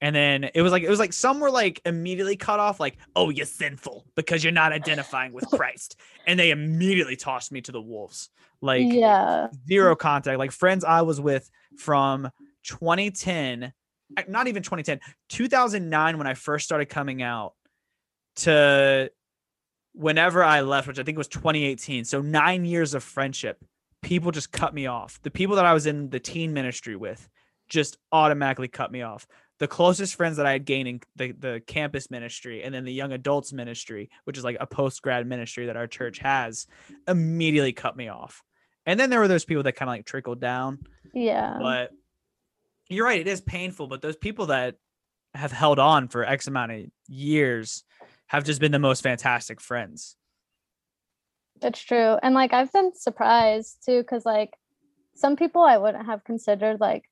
And then it was like it was like some were like immediately cut off, like, oh, you're sinful because you're not identifying with Christ. And they immediately tossed me to the wolves. Like yeah. zero contact. Like friends I was with from 2010, uh, not even 2010, 2009 when I first started coming out to whenever I left, which I think was 2018. So nine years of friendship. People just cut me off. The people that I was in the teen ministry with just automatically cut me off. The closest friends that I had gained in the, the campus ministry and then the young adults ministry, which is like a post grad ministry that our church has, immediately cut me off. And then there were those people that kind of like trickled down. Yeah. But you're right, it is painful. But those people that have held on for X amount of years have just been the most fantastic friends. It's true. And like I've been surprised too, because like some people I wouldn't have considered like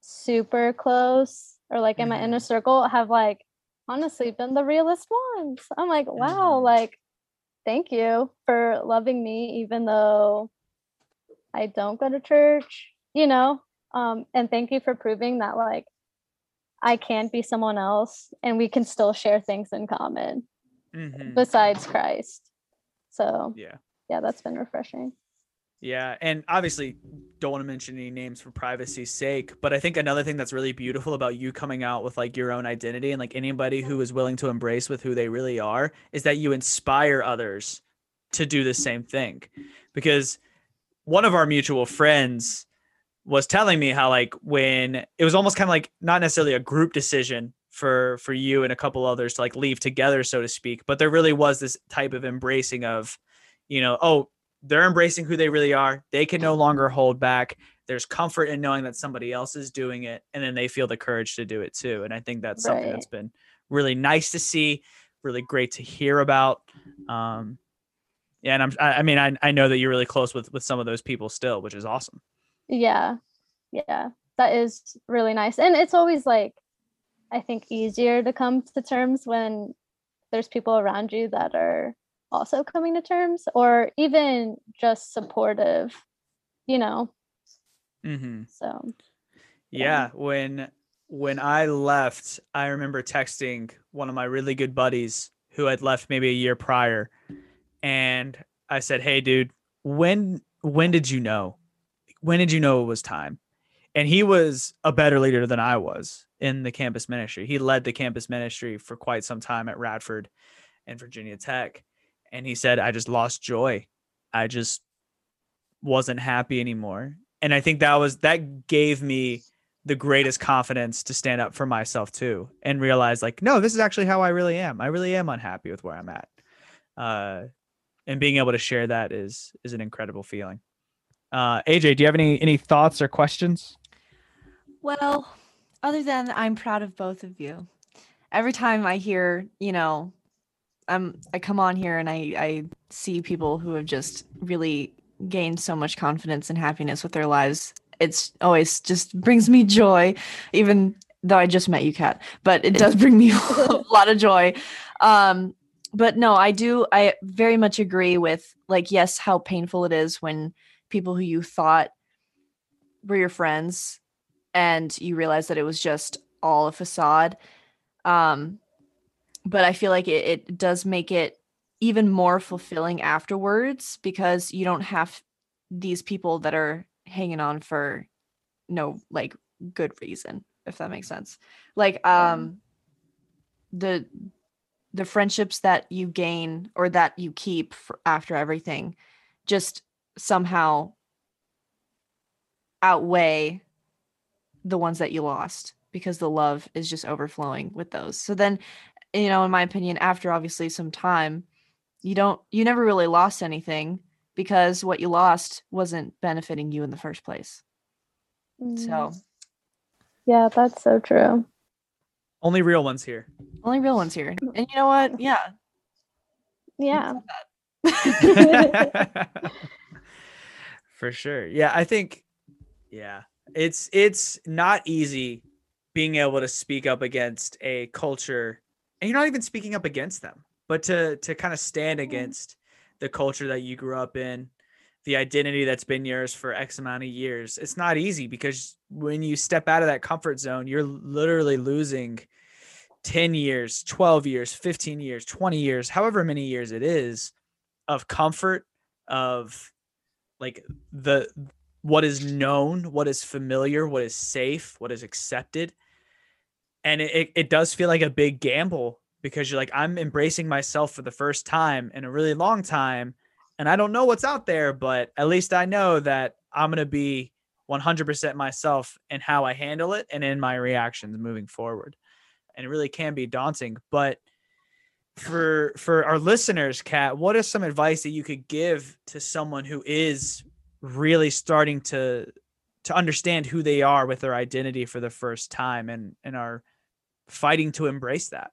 super close or like in my inner Mhm. circle have like honestly been the realest ones. I'm like, wow, Mhm. like thank you for loving me even though I don't go to church, you know? Um, and thank you for proving that like I can be someone else and we can still share things in common Mhm. besides Christ. So Yeah. yeah, that's been refreshing. Yeah, and obviously don't want to mention any names for privacy's sake, but I think another thing that's really beautiful about you coming out with like your own identity and like anybody who is willing to embrace with who they really are is that you inspire others to do the same thing. Because one of our mutual friends was telling me how like when it was almost kind of like not necessarily a group decision for for you and a couple others to like leave together so to speak, but there really was this type of embracing of you know, oh, they're embracing who they really are. They can no longer hold back. There's comfort in knowing that somebody else is doing it, and then they feel the courage to do it too. And I think that's something that's been really nice to see, really great to hear about. Um, yeah, and I'm, I, I mean, I, I know that you're really close with with some of those people still, which is awesome. Yeah. Yeah. That is really nice. And it's always like I think easier to come to terms when there's people around you that are also coming to terms or even just supportive, you know. Mm-hmm. So Yeah, when when I left, I remember texting one of my really good buddies who had left maybe a year prior, and I said, "Hey, dude, when when did you know? When did you know it was time?" And he was a better leader than I was in the campus ministry. He led the campus ministry for quite some time at Radford and Virginia Tech, and he said, "I just lost joy. I just wasn't happy anymore." And I think that was that gave me the greatest confidence to stand up for myself too and realize like no this is actually how i really am i really am unhappy with where i'm at uh and being able to share that is is an incredible feeling uh aj do you have any any thoughts or questions? Well, other than i'm proud of both of you. Every time i hear you know i'm i come on here and i i see people who have just really gained so much confidence and happiness with their lives it's always just brings me joy even though i just met you kat. But it does bring me a lot of joy. Um but no i do i very much agree with like yes how painful it is when people who you thought were your friends and you realize that it was just all a facade. Um but i feel like it, it does make it even more fulfilling afterwards because you don't have these people that are hanging on for no like good reason if that makes sense. Like um the the friendships that you gain or that you keep for after everything just somehow outweigh the ones that you lost because the love is just overflowing with those. So then, you know, in my opinion, after obviously some time, you don't you never really lost anything because what you lost wasn't benefiting you in the first place. mm, So yeah, that's so true. only real ones here only real ones here. And you know what? Yeah. Yeah. for sure. Yeah i think yeah it's it's not easy being able to speak up against a culture and you're not even speaking up against them but to to kind of stand mm-hmm. against the culture that you grew up in the identity that's been yours for x amount of years it's not easy because when you step out of that comfort zone you're literally losing 10 years 12 years 15 years 20 years however many years it is of comfort of like the what is known what is familiar what is safe what is accepted. And it, it, does feel like a big gamble because you're like i'm embracing myself for the first time in a really long time and i don't know what's out there but at least i know that i'm going to be 100% myself in how i handle it and in my reactions moving forward. And it really can be daunting but for for our listeners kat what is some advice that you could give to someone who is really starting to to understand who they are with their identity for the first time and and are fighting to embrace that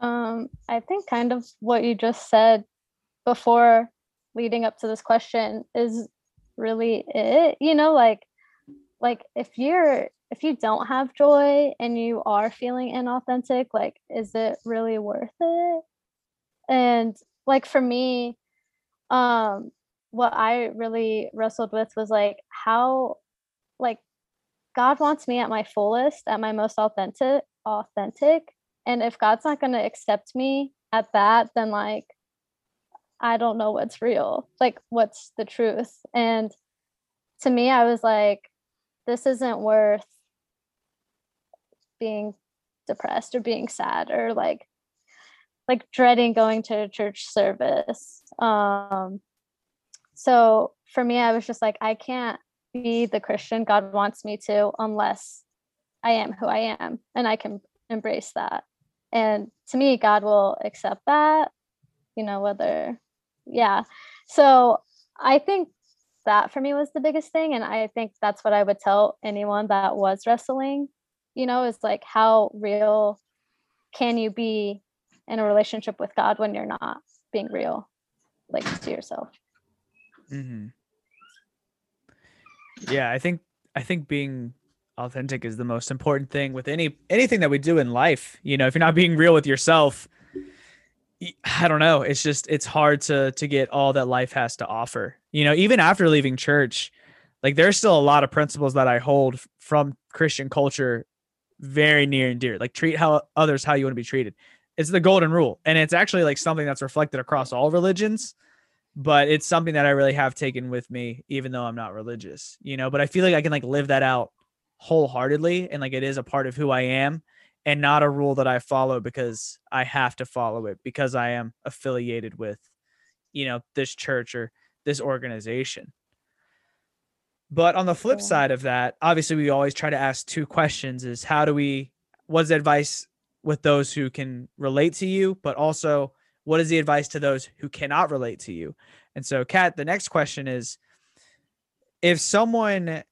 Um, I think kind of what you just said before leading up to this question is really it. You know, like like if you're if you don't have joy and you are feeling inauthentic, like is it really worth it? And like for me, um what I really wrestled with was like how like God wants me at my fullest, at my most authentic authentic and if god's not going to accept me at that then like I don't know what's real, like what's the truth. And to me, I was like, this isn't worth being depressed or being sad or like like dreading going to a church service. Um so for me I was just like I can't be the Christian God wants me to unless I am who I am and I can embrace that. And to me God will accept that, you know, whether yeah. So I think that for me was the biggest thing and I think that's what I would tell anyone that was wrestling, you know, is like how real can you be in a relationship with God when you're not being real like to yourself. Mm-hmm. Yeah, I think I think being authentic is the most important thing with any anything that we do in life. You know, if you're not being real with yourself, I don't know. It's just it's hard to to get all that life has to offer. You know, even after leaving church, like there's still a lot of principles that I hold from Christian culture very near and dear. Like treat how others how you want to be treated. It's the golden rule, and it's actually like something that's reflected across all religions but it's something that I really have taken with me, even though I'm not religious, you know. But I feel like I can like live that out wholeheartedly, and like it is a part of who I am, and not a rule that I follow because I have to follow it because I am affiliated with, you know, this church or this organization. But on the flip Yeah. side of that, obviously we always try to ask two questions: is how do we what's the advice with those who can relate to you, but also what is the advice to those who cannot relate to you? And so, Kat, the next question is if someone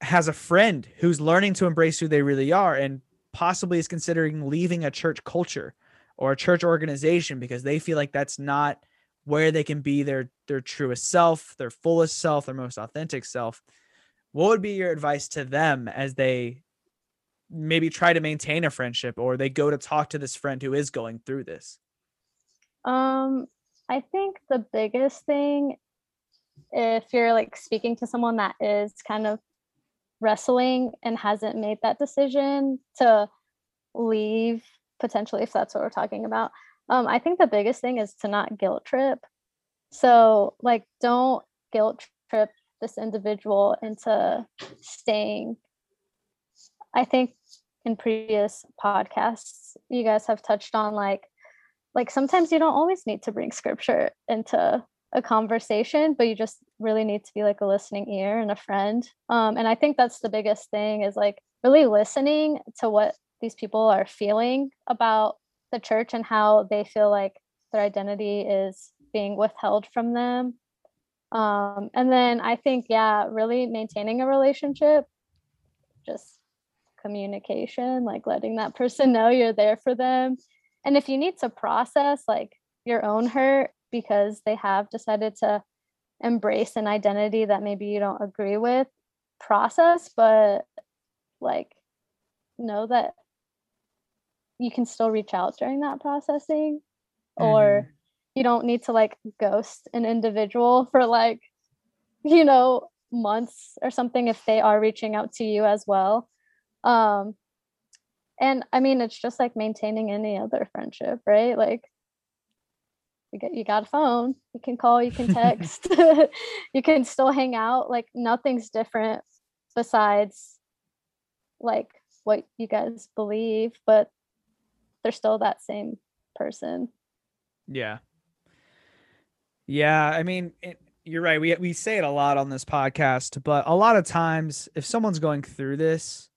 has a friend who's learning to embrace who they really are and possibly is considering leaving a church culture or a church organization because they feel like that's not where they can be their their truest self, their fullest self, their most authentic self, what would be your advice to them as they maybe try to maintain a friendship or they go to talk to this friend who is going through this? Um, I think the biggest thing, if you're like speaking to someone that is kind of wrestling and hasn't made that decision to leave, potentially, if that's what we're talking about, um, I think the biggest thing is to not guilt trip. So, like, don't guilt trip this individual into staying. I think in previous podcasts, you guys have touched on like like sometimes you don't always need to bring scripture into a conversation but you just really need to be like a listening ear and a friend um, and i think that's the biggest thing is like really listening to what these people are feeling about the church and how they feel like their identity is being withheld from them. Um, and then i think yeah really maintaining a relationship just communication like letting that person know you're there for them. And if you need to process like your own hurt because they have decided to embrace an identity that maybe you don't agree with process but like know that you can still reach out during that processing or you don't need to like ghost an individual for like you know months or something if they are reaching out to you as well. Um and i mean it's just like maintaining any other friendship right? Like you get you got a phone you can call you can text you can still hang out. Like nothing's different besides like what you guys believe but they're still that same person Yeah. Yeah, I mean, it, you're right. We we say it a lot on this podcast, but a lot of times if someone's going through this,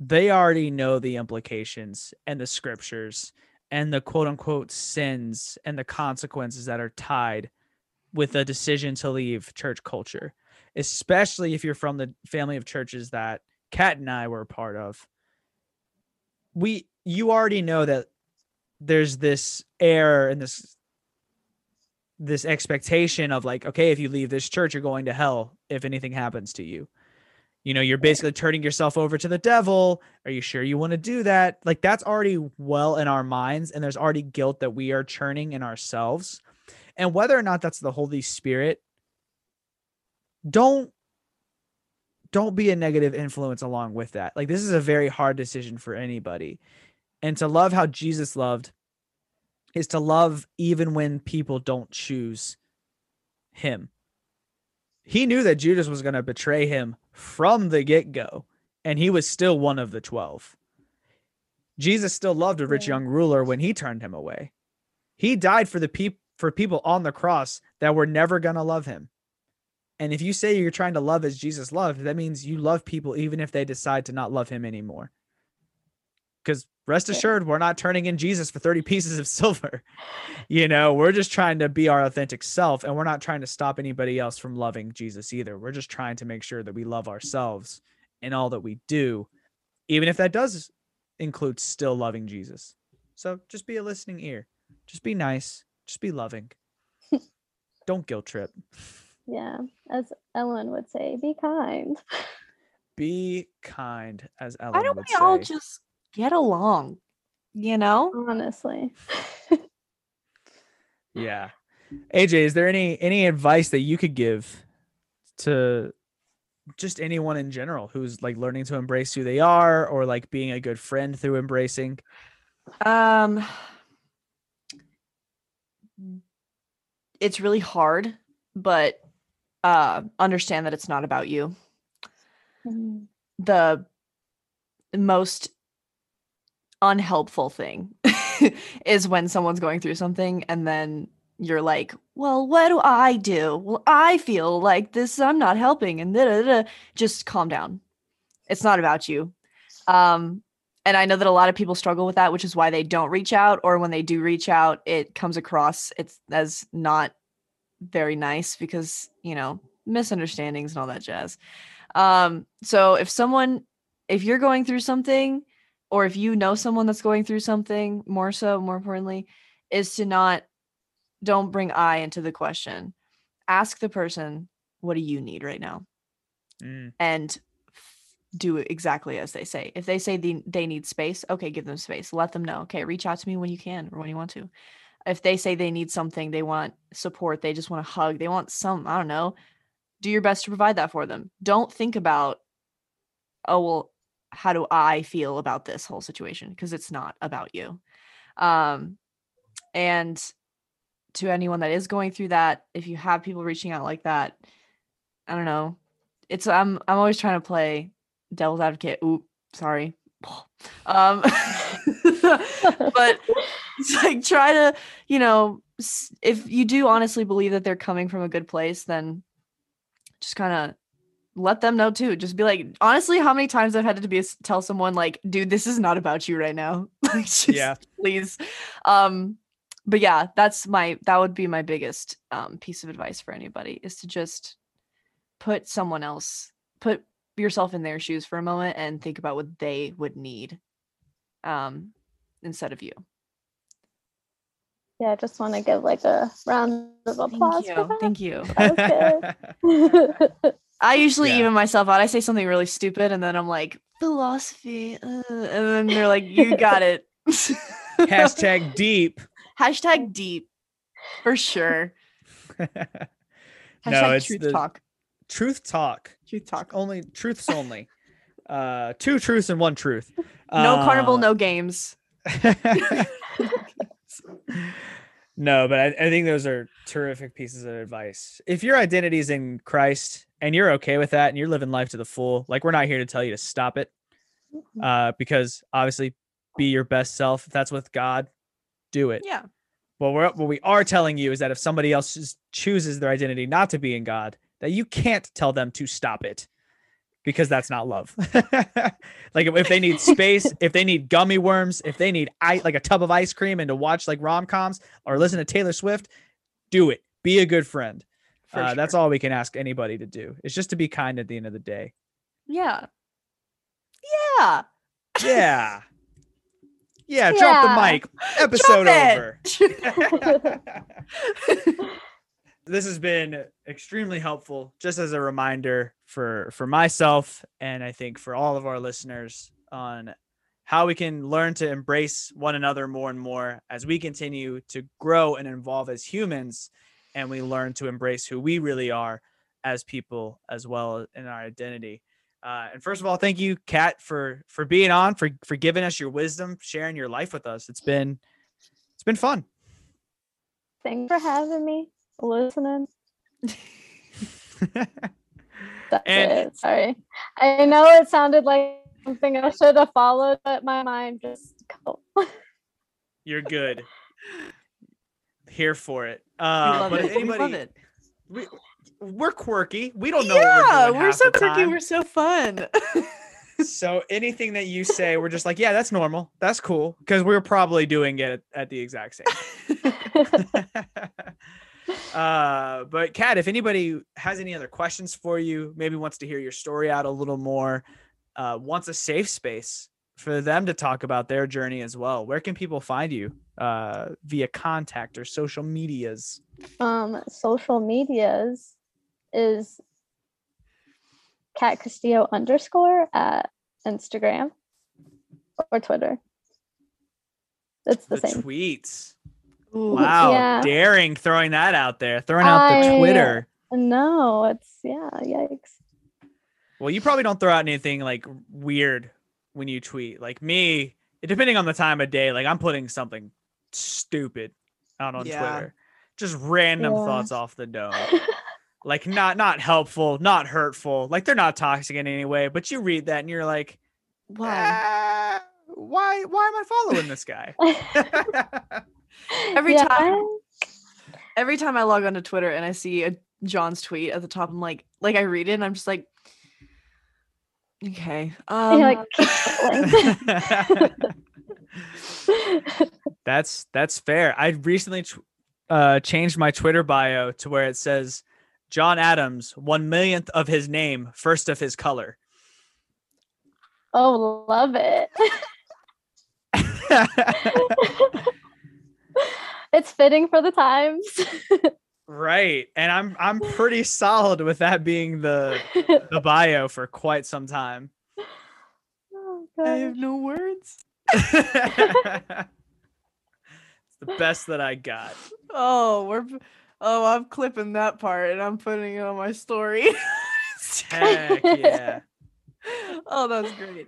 they already know the implications and the scriptures and the quote unquote sins and the consequences that are tied with a decision to leave church culture, especially if you're from the family of churches that Kat and I were a part of. We you already know that there's this air and this this expectation of like okay if you leave this church you're going to hell if anything happens to you. You know you're basically turning yourself over to the devil. Are you sure you want to do that? Like that's already well in our minds and there's already guilt that we are churning in ourselves. And whether or not that's the holy spirit don't don't be a negative influence along with that. Like this is a very hard decision for anybody and to love how jesus loved is to love even when people don't choose him. He knew that Judas was going to betray him from the get go, and he was still one of the 12. Jesus still loved a rich young ruler when he turned him away. He died for the peop- for people on the cross that were never going to love him. And if you say you're trying to love as Jesus loved, that means you love people even if they decide to not love him anymore. Because rest assured, we're not turning in Jesus for 30 pieces of silver. You know, we're just trying to be our authentic self and we're not trying to stop anybody else from loving Jesus either. We're just trying to make sure that we love ourselves in all that we do, even if that does include still loving Jesus. So just be a listening ear. Just be nice. Just be loving. Don't guilt trip. Yeah, as Ellen would say, be kind. Be kind, as Ellen Why don't would we all just get along? You know? Honestly. Yeah. AJ, is there any any advice that you could give to just anyone in general who's like learning to embrace who they are or like being a good friend through embracing? Um it's really hard, but uh understand that it's not about you. Mhm. The most unhelpful thing is when someone's going through something and then you're like, well, what do I do? Well, I feel like this, I'm not helping, and da, da, da. just calm down. It's not about you. Um, and I know that a lot of people struggle with that, which is why they don't reach out, or when they do reach out, it comes across it's as not very nice because you know misunderstandings and all that jazz. Um, so if someone, if you're going through something, or if you know someone that's going through something, more so, more importantly, is to not don't bring I into the question. Ask the person, what do you need right now? Mm, And do exactly as they say. If they say they, they need space, okay, give them space. Let them know. Okay, reach out to me when you can or when you want to. If they say they need something, they want support, they just want a hug, they want some, I don't know, do your best to provide that for them. Don't think about, oh, well, how do I feel about this whole situation? Because it's not about you. Um, and to anyone that is going through that, if you have people reaching out like that, I don't know. It's I'm I'm always trying to play devil's advocate. Oop, sorry. Um, but it's like try to, you know, if you do honestly believe that they're coming from a good place, then just kind of let them know too. Just be like, honestly, how many times I've had to be s- tell someone like, dude, this is not about you right now. like, just, Yeah. please. Um, but yeah, that's my that would be my biggest um piece of advice for anybody is to just put someone else, put yourself in their shoes for a moment and think about what they would need um instead of you. Yeah, I just want to give like a round of applause Thank for you. that. Thank you. That was good. I usually Yeah. even myself out. I say something really stupid and then I'm like, philosophy. uh," and then they're like, you got it. Hashtag deep. Hashtag deep. For sure. no, Hashtag it's truth the talk. truth talk. Truth talk. Only truths only. Uh, two truths and one truth. No carnival, Uh, no games. no, but I, I think those are terrific pieces of advice. If your identity is in Christ and you're okay with that and you're living life to the full, like we're not here to tell you to stop it, uh, because obviously be your best self. If that's with God, do it. Yeah. Well, we're, what we are telling you is that if somebody else chooses their identity not to be in God, that you can't tell them to stop it because that's not love. like if, they need space, if they need gummy worms, if they need like a tub of ice cream and to watch like rom coms or listen to Taylor Swift, do it. Be a good friend. For Uh, That's all we can ask anybody to do. It's just to be kind at the end of the day. Yeah. Yeah. Yeah. Yeah. Drop the mic. Episode over. this has been extremely helpful just as a reminder for for myself and i think for all of our listeners on how we can learn to embrace one another more and more as we continue to grow and evolve as humans and we learn to embrace who we really are as people as well in our identity uh, and first of all thank you kat for for being on for for giving us your wisdom sharing your life with us it's been it's been fun Thanks for having me. Listening. That's And- it. Sorry. I know it sounded like something I should have followed, but my mind just. You're good. Here for it. We Uh, love but it. if we it. We, we're quirky. We don't know. what Yeah, we're, we're so quirky. We're so fun. So anything that you say, we're just like, yeah, that's normal. That's cool. Because we're probably doing it at, at the exact same. uh, but Kat, if anybody has any other questions for you, maybe wants to hear your story out a little more, uh, wants a safe space for them to talk about their journey as well, where can people find you uh, via contact or social medias? um, social medias is Kat Castillo underscore at Instagram or Twitter. It's the, The same. tweets. Ooh. Wow, Yeah. daring throwing that out there, throwing out the Twitter. No, it's yeah, yikes. Well, you probably don't throw out anything like weird when you tweet. Like me, depending on the time of day, like I'm putting something stupid out on Yeah. Twitter. Just random Yeah. thoughts off the dome. like not not helpful, not hurtful. Like they're not toxic in any way, but you read that and you're like, Why? "Ah, why why am I following this guy? Every Yeah, time, every time I log onto Twitter and I see a John's tweet at the top, I'm like, like I read it and I'm just like, okay. Um, like. That's that's fair. I recently uh, changed my Twitter bio to where it says John Adams, one millionth of his name, first of his color. oh, love it. it's fitting for the times. Right, and I'm I'm pretty solid with that being the the bio for quite some time. oh, I have no words. it's the best that I got. Oh, we're. Oh, I'm clipping that part and I'm putting it on my story. Heck yeah. oh, that's great.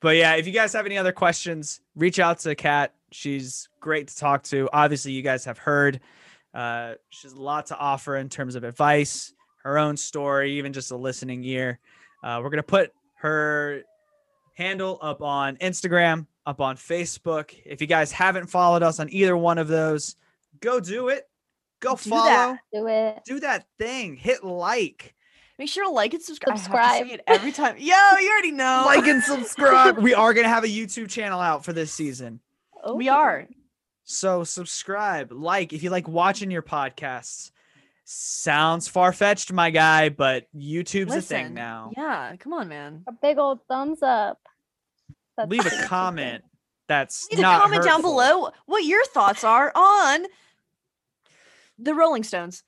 but yeah, if you guys have any other questions, reach out to Kat. She's great to talk to. Obviously, you guys have heard. Uh, she has a lot to offer in terms of advice, her own story, even just a listening ear. Uh, we're gonna put her handle up on Instagram, up on Facebook. If you guys haven't followed us on either one of those, go do it. Go Do follow. that. Do it. Do that thing. Hit like. Make sure to like and subscribe. I have to Subscribe. it every time. Yo, you already know. Like and subscribe. we are gonna have a YouTube channel out for this season. we are. So subscribe, like if you like watching your podcasts. Sounds far fetched, my guy, but YouTube's a thing now. Yeah, come on, man. A big old thumbs up. That's Leave a comment that's Leave a not comment down below what your thoughts are on the Rolling Stones.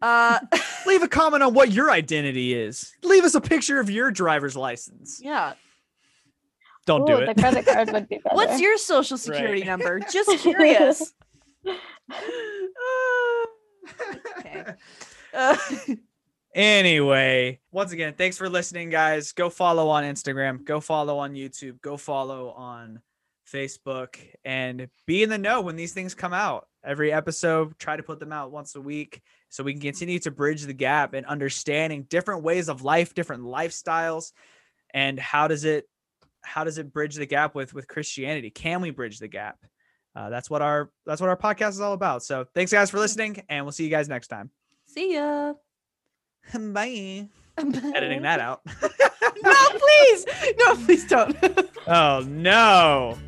Uh, Leave a comment on what your identity is. Leave us a picture of your driver's license. yeah. Don't Ooh, do The it. credit card would be better. What's your social security Right. number? Just curious. okay. Uh, Anyway, once again, thanks for listening, guys. Go follow on Instagram, go follow on YouTube, go follow on Facebook, and be in the know when these things come out. Every episode, try to put them out once a week so we can continue to bridge the gap in understanding different ways of life, different lifestyles, and how does it how does it bridge the gap with with Christianity? Can we bridge the gap? Uh, that's what our that's what our podcast is all about. So thanks guys for listening, and we'll see you guys next time. see ya. Bye. Editing that out. no, please. No, please don't. Oh no.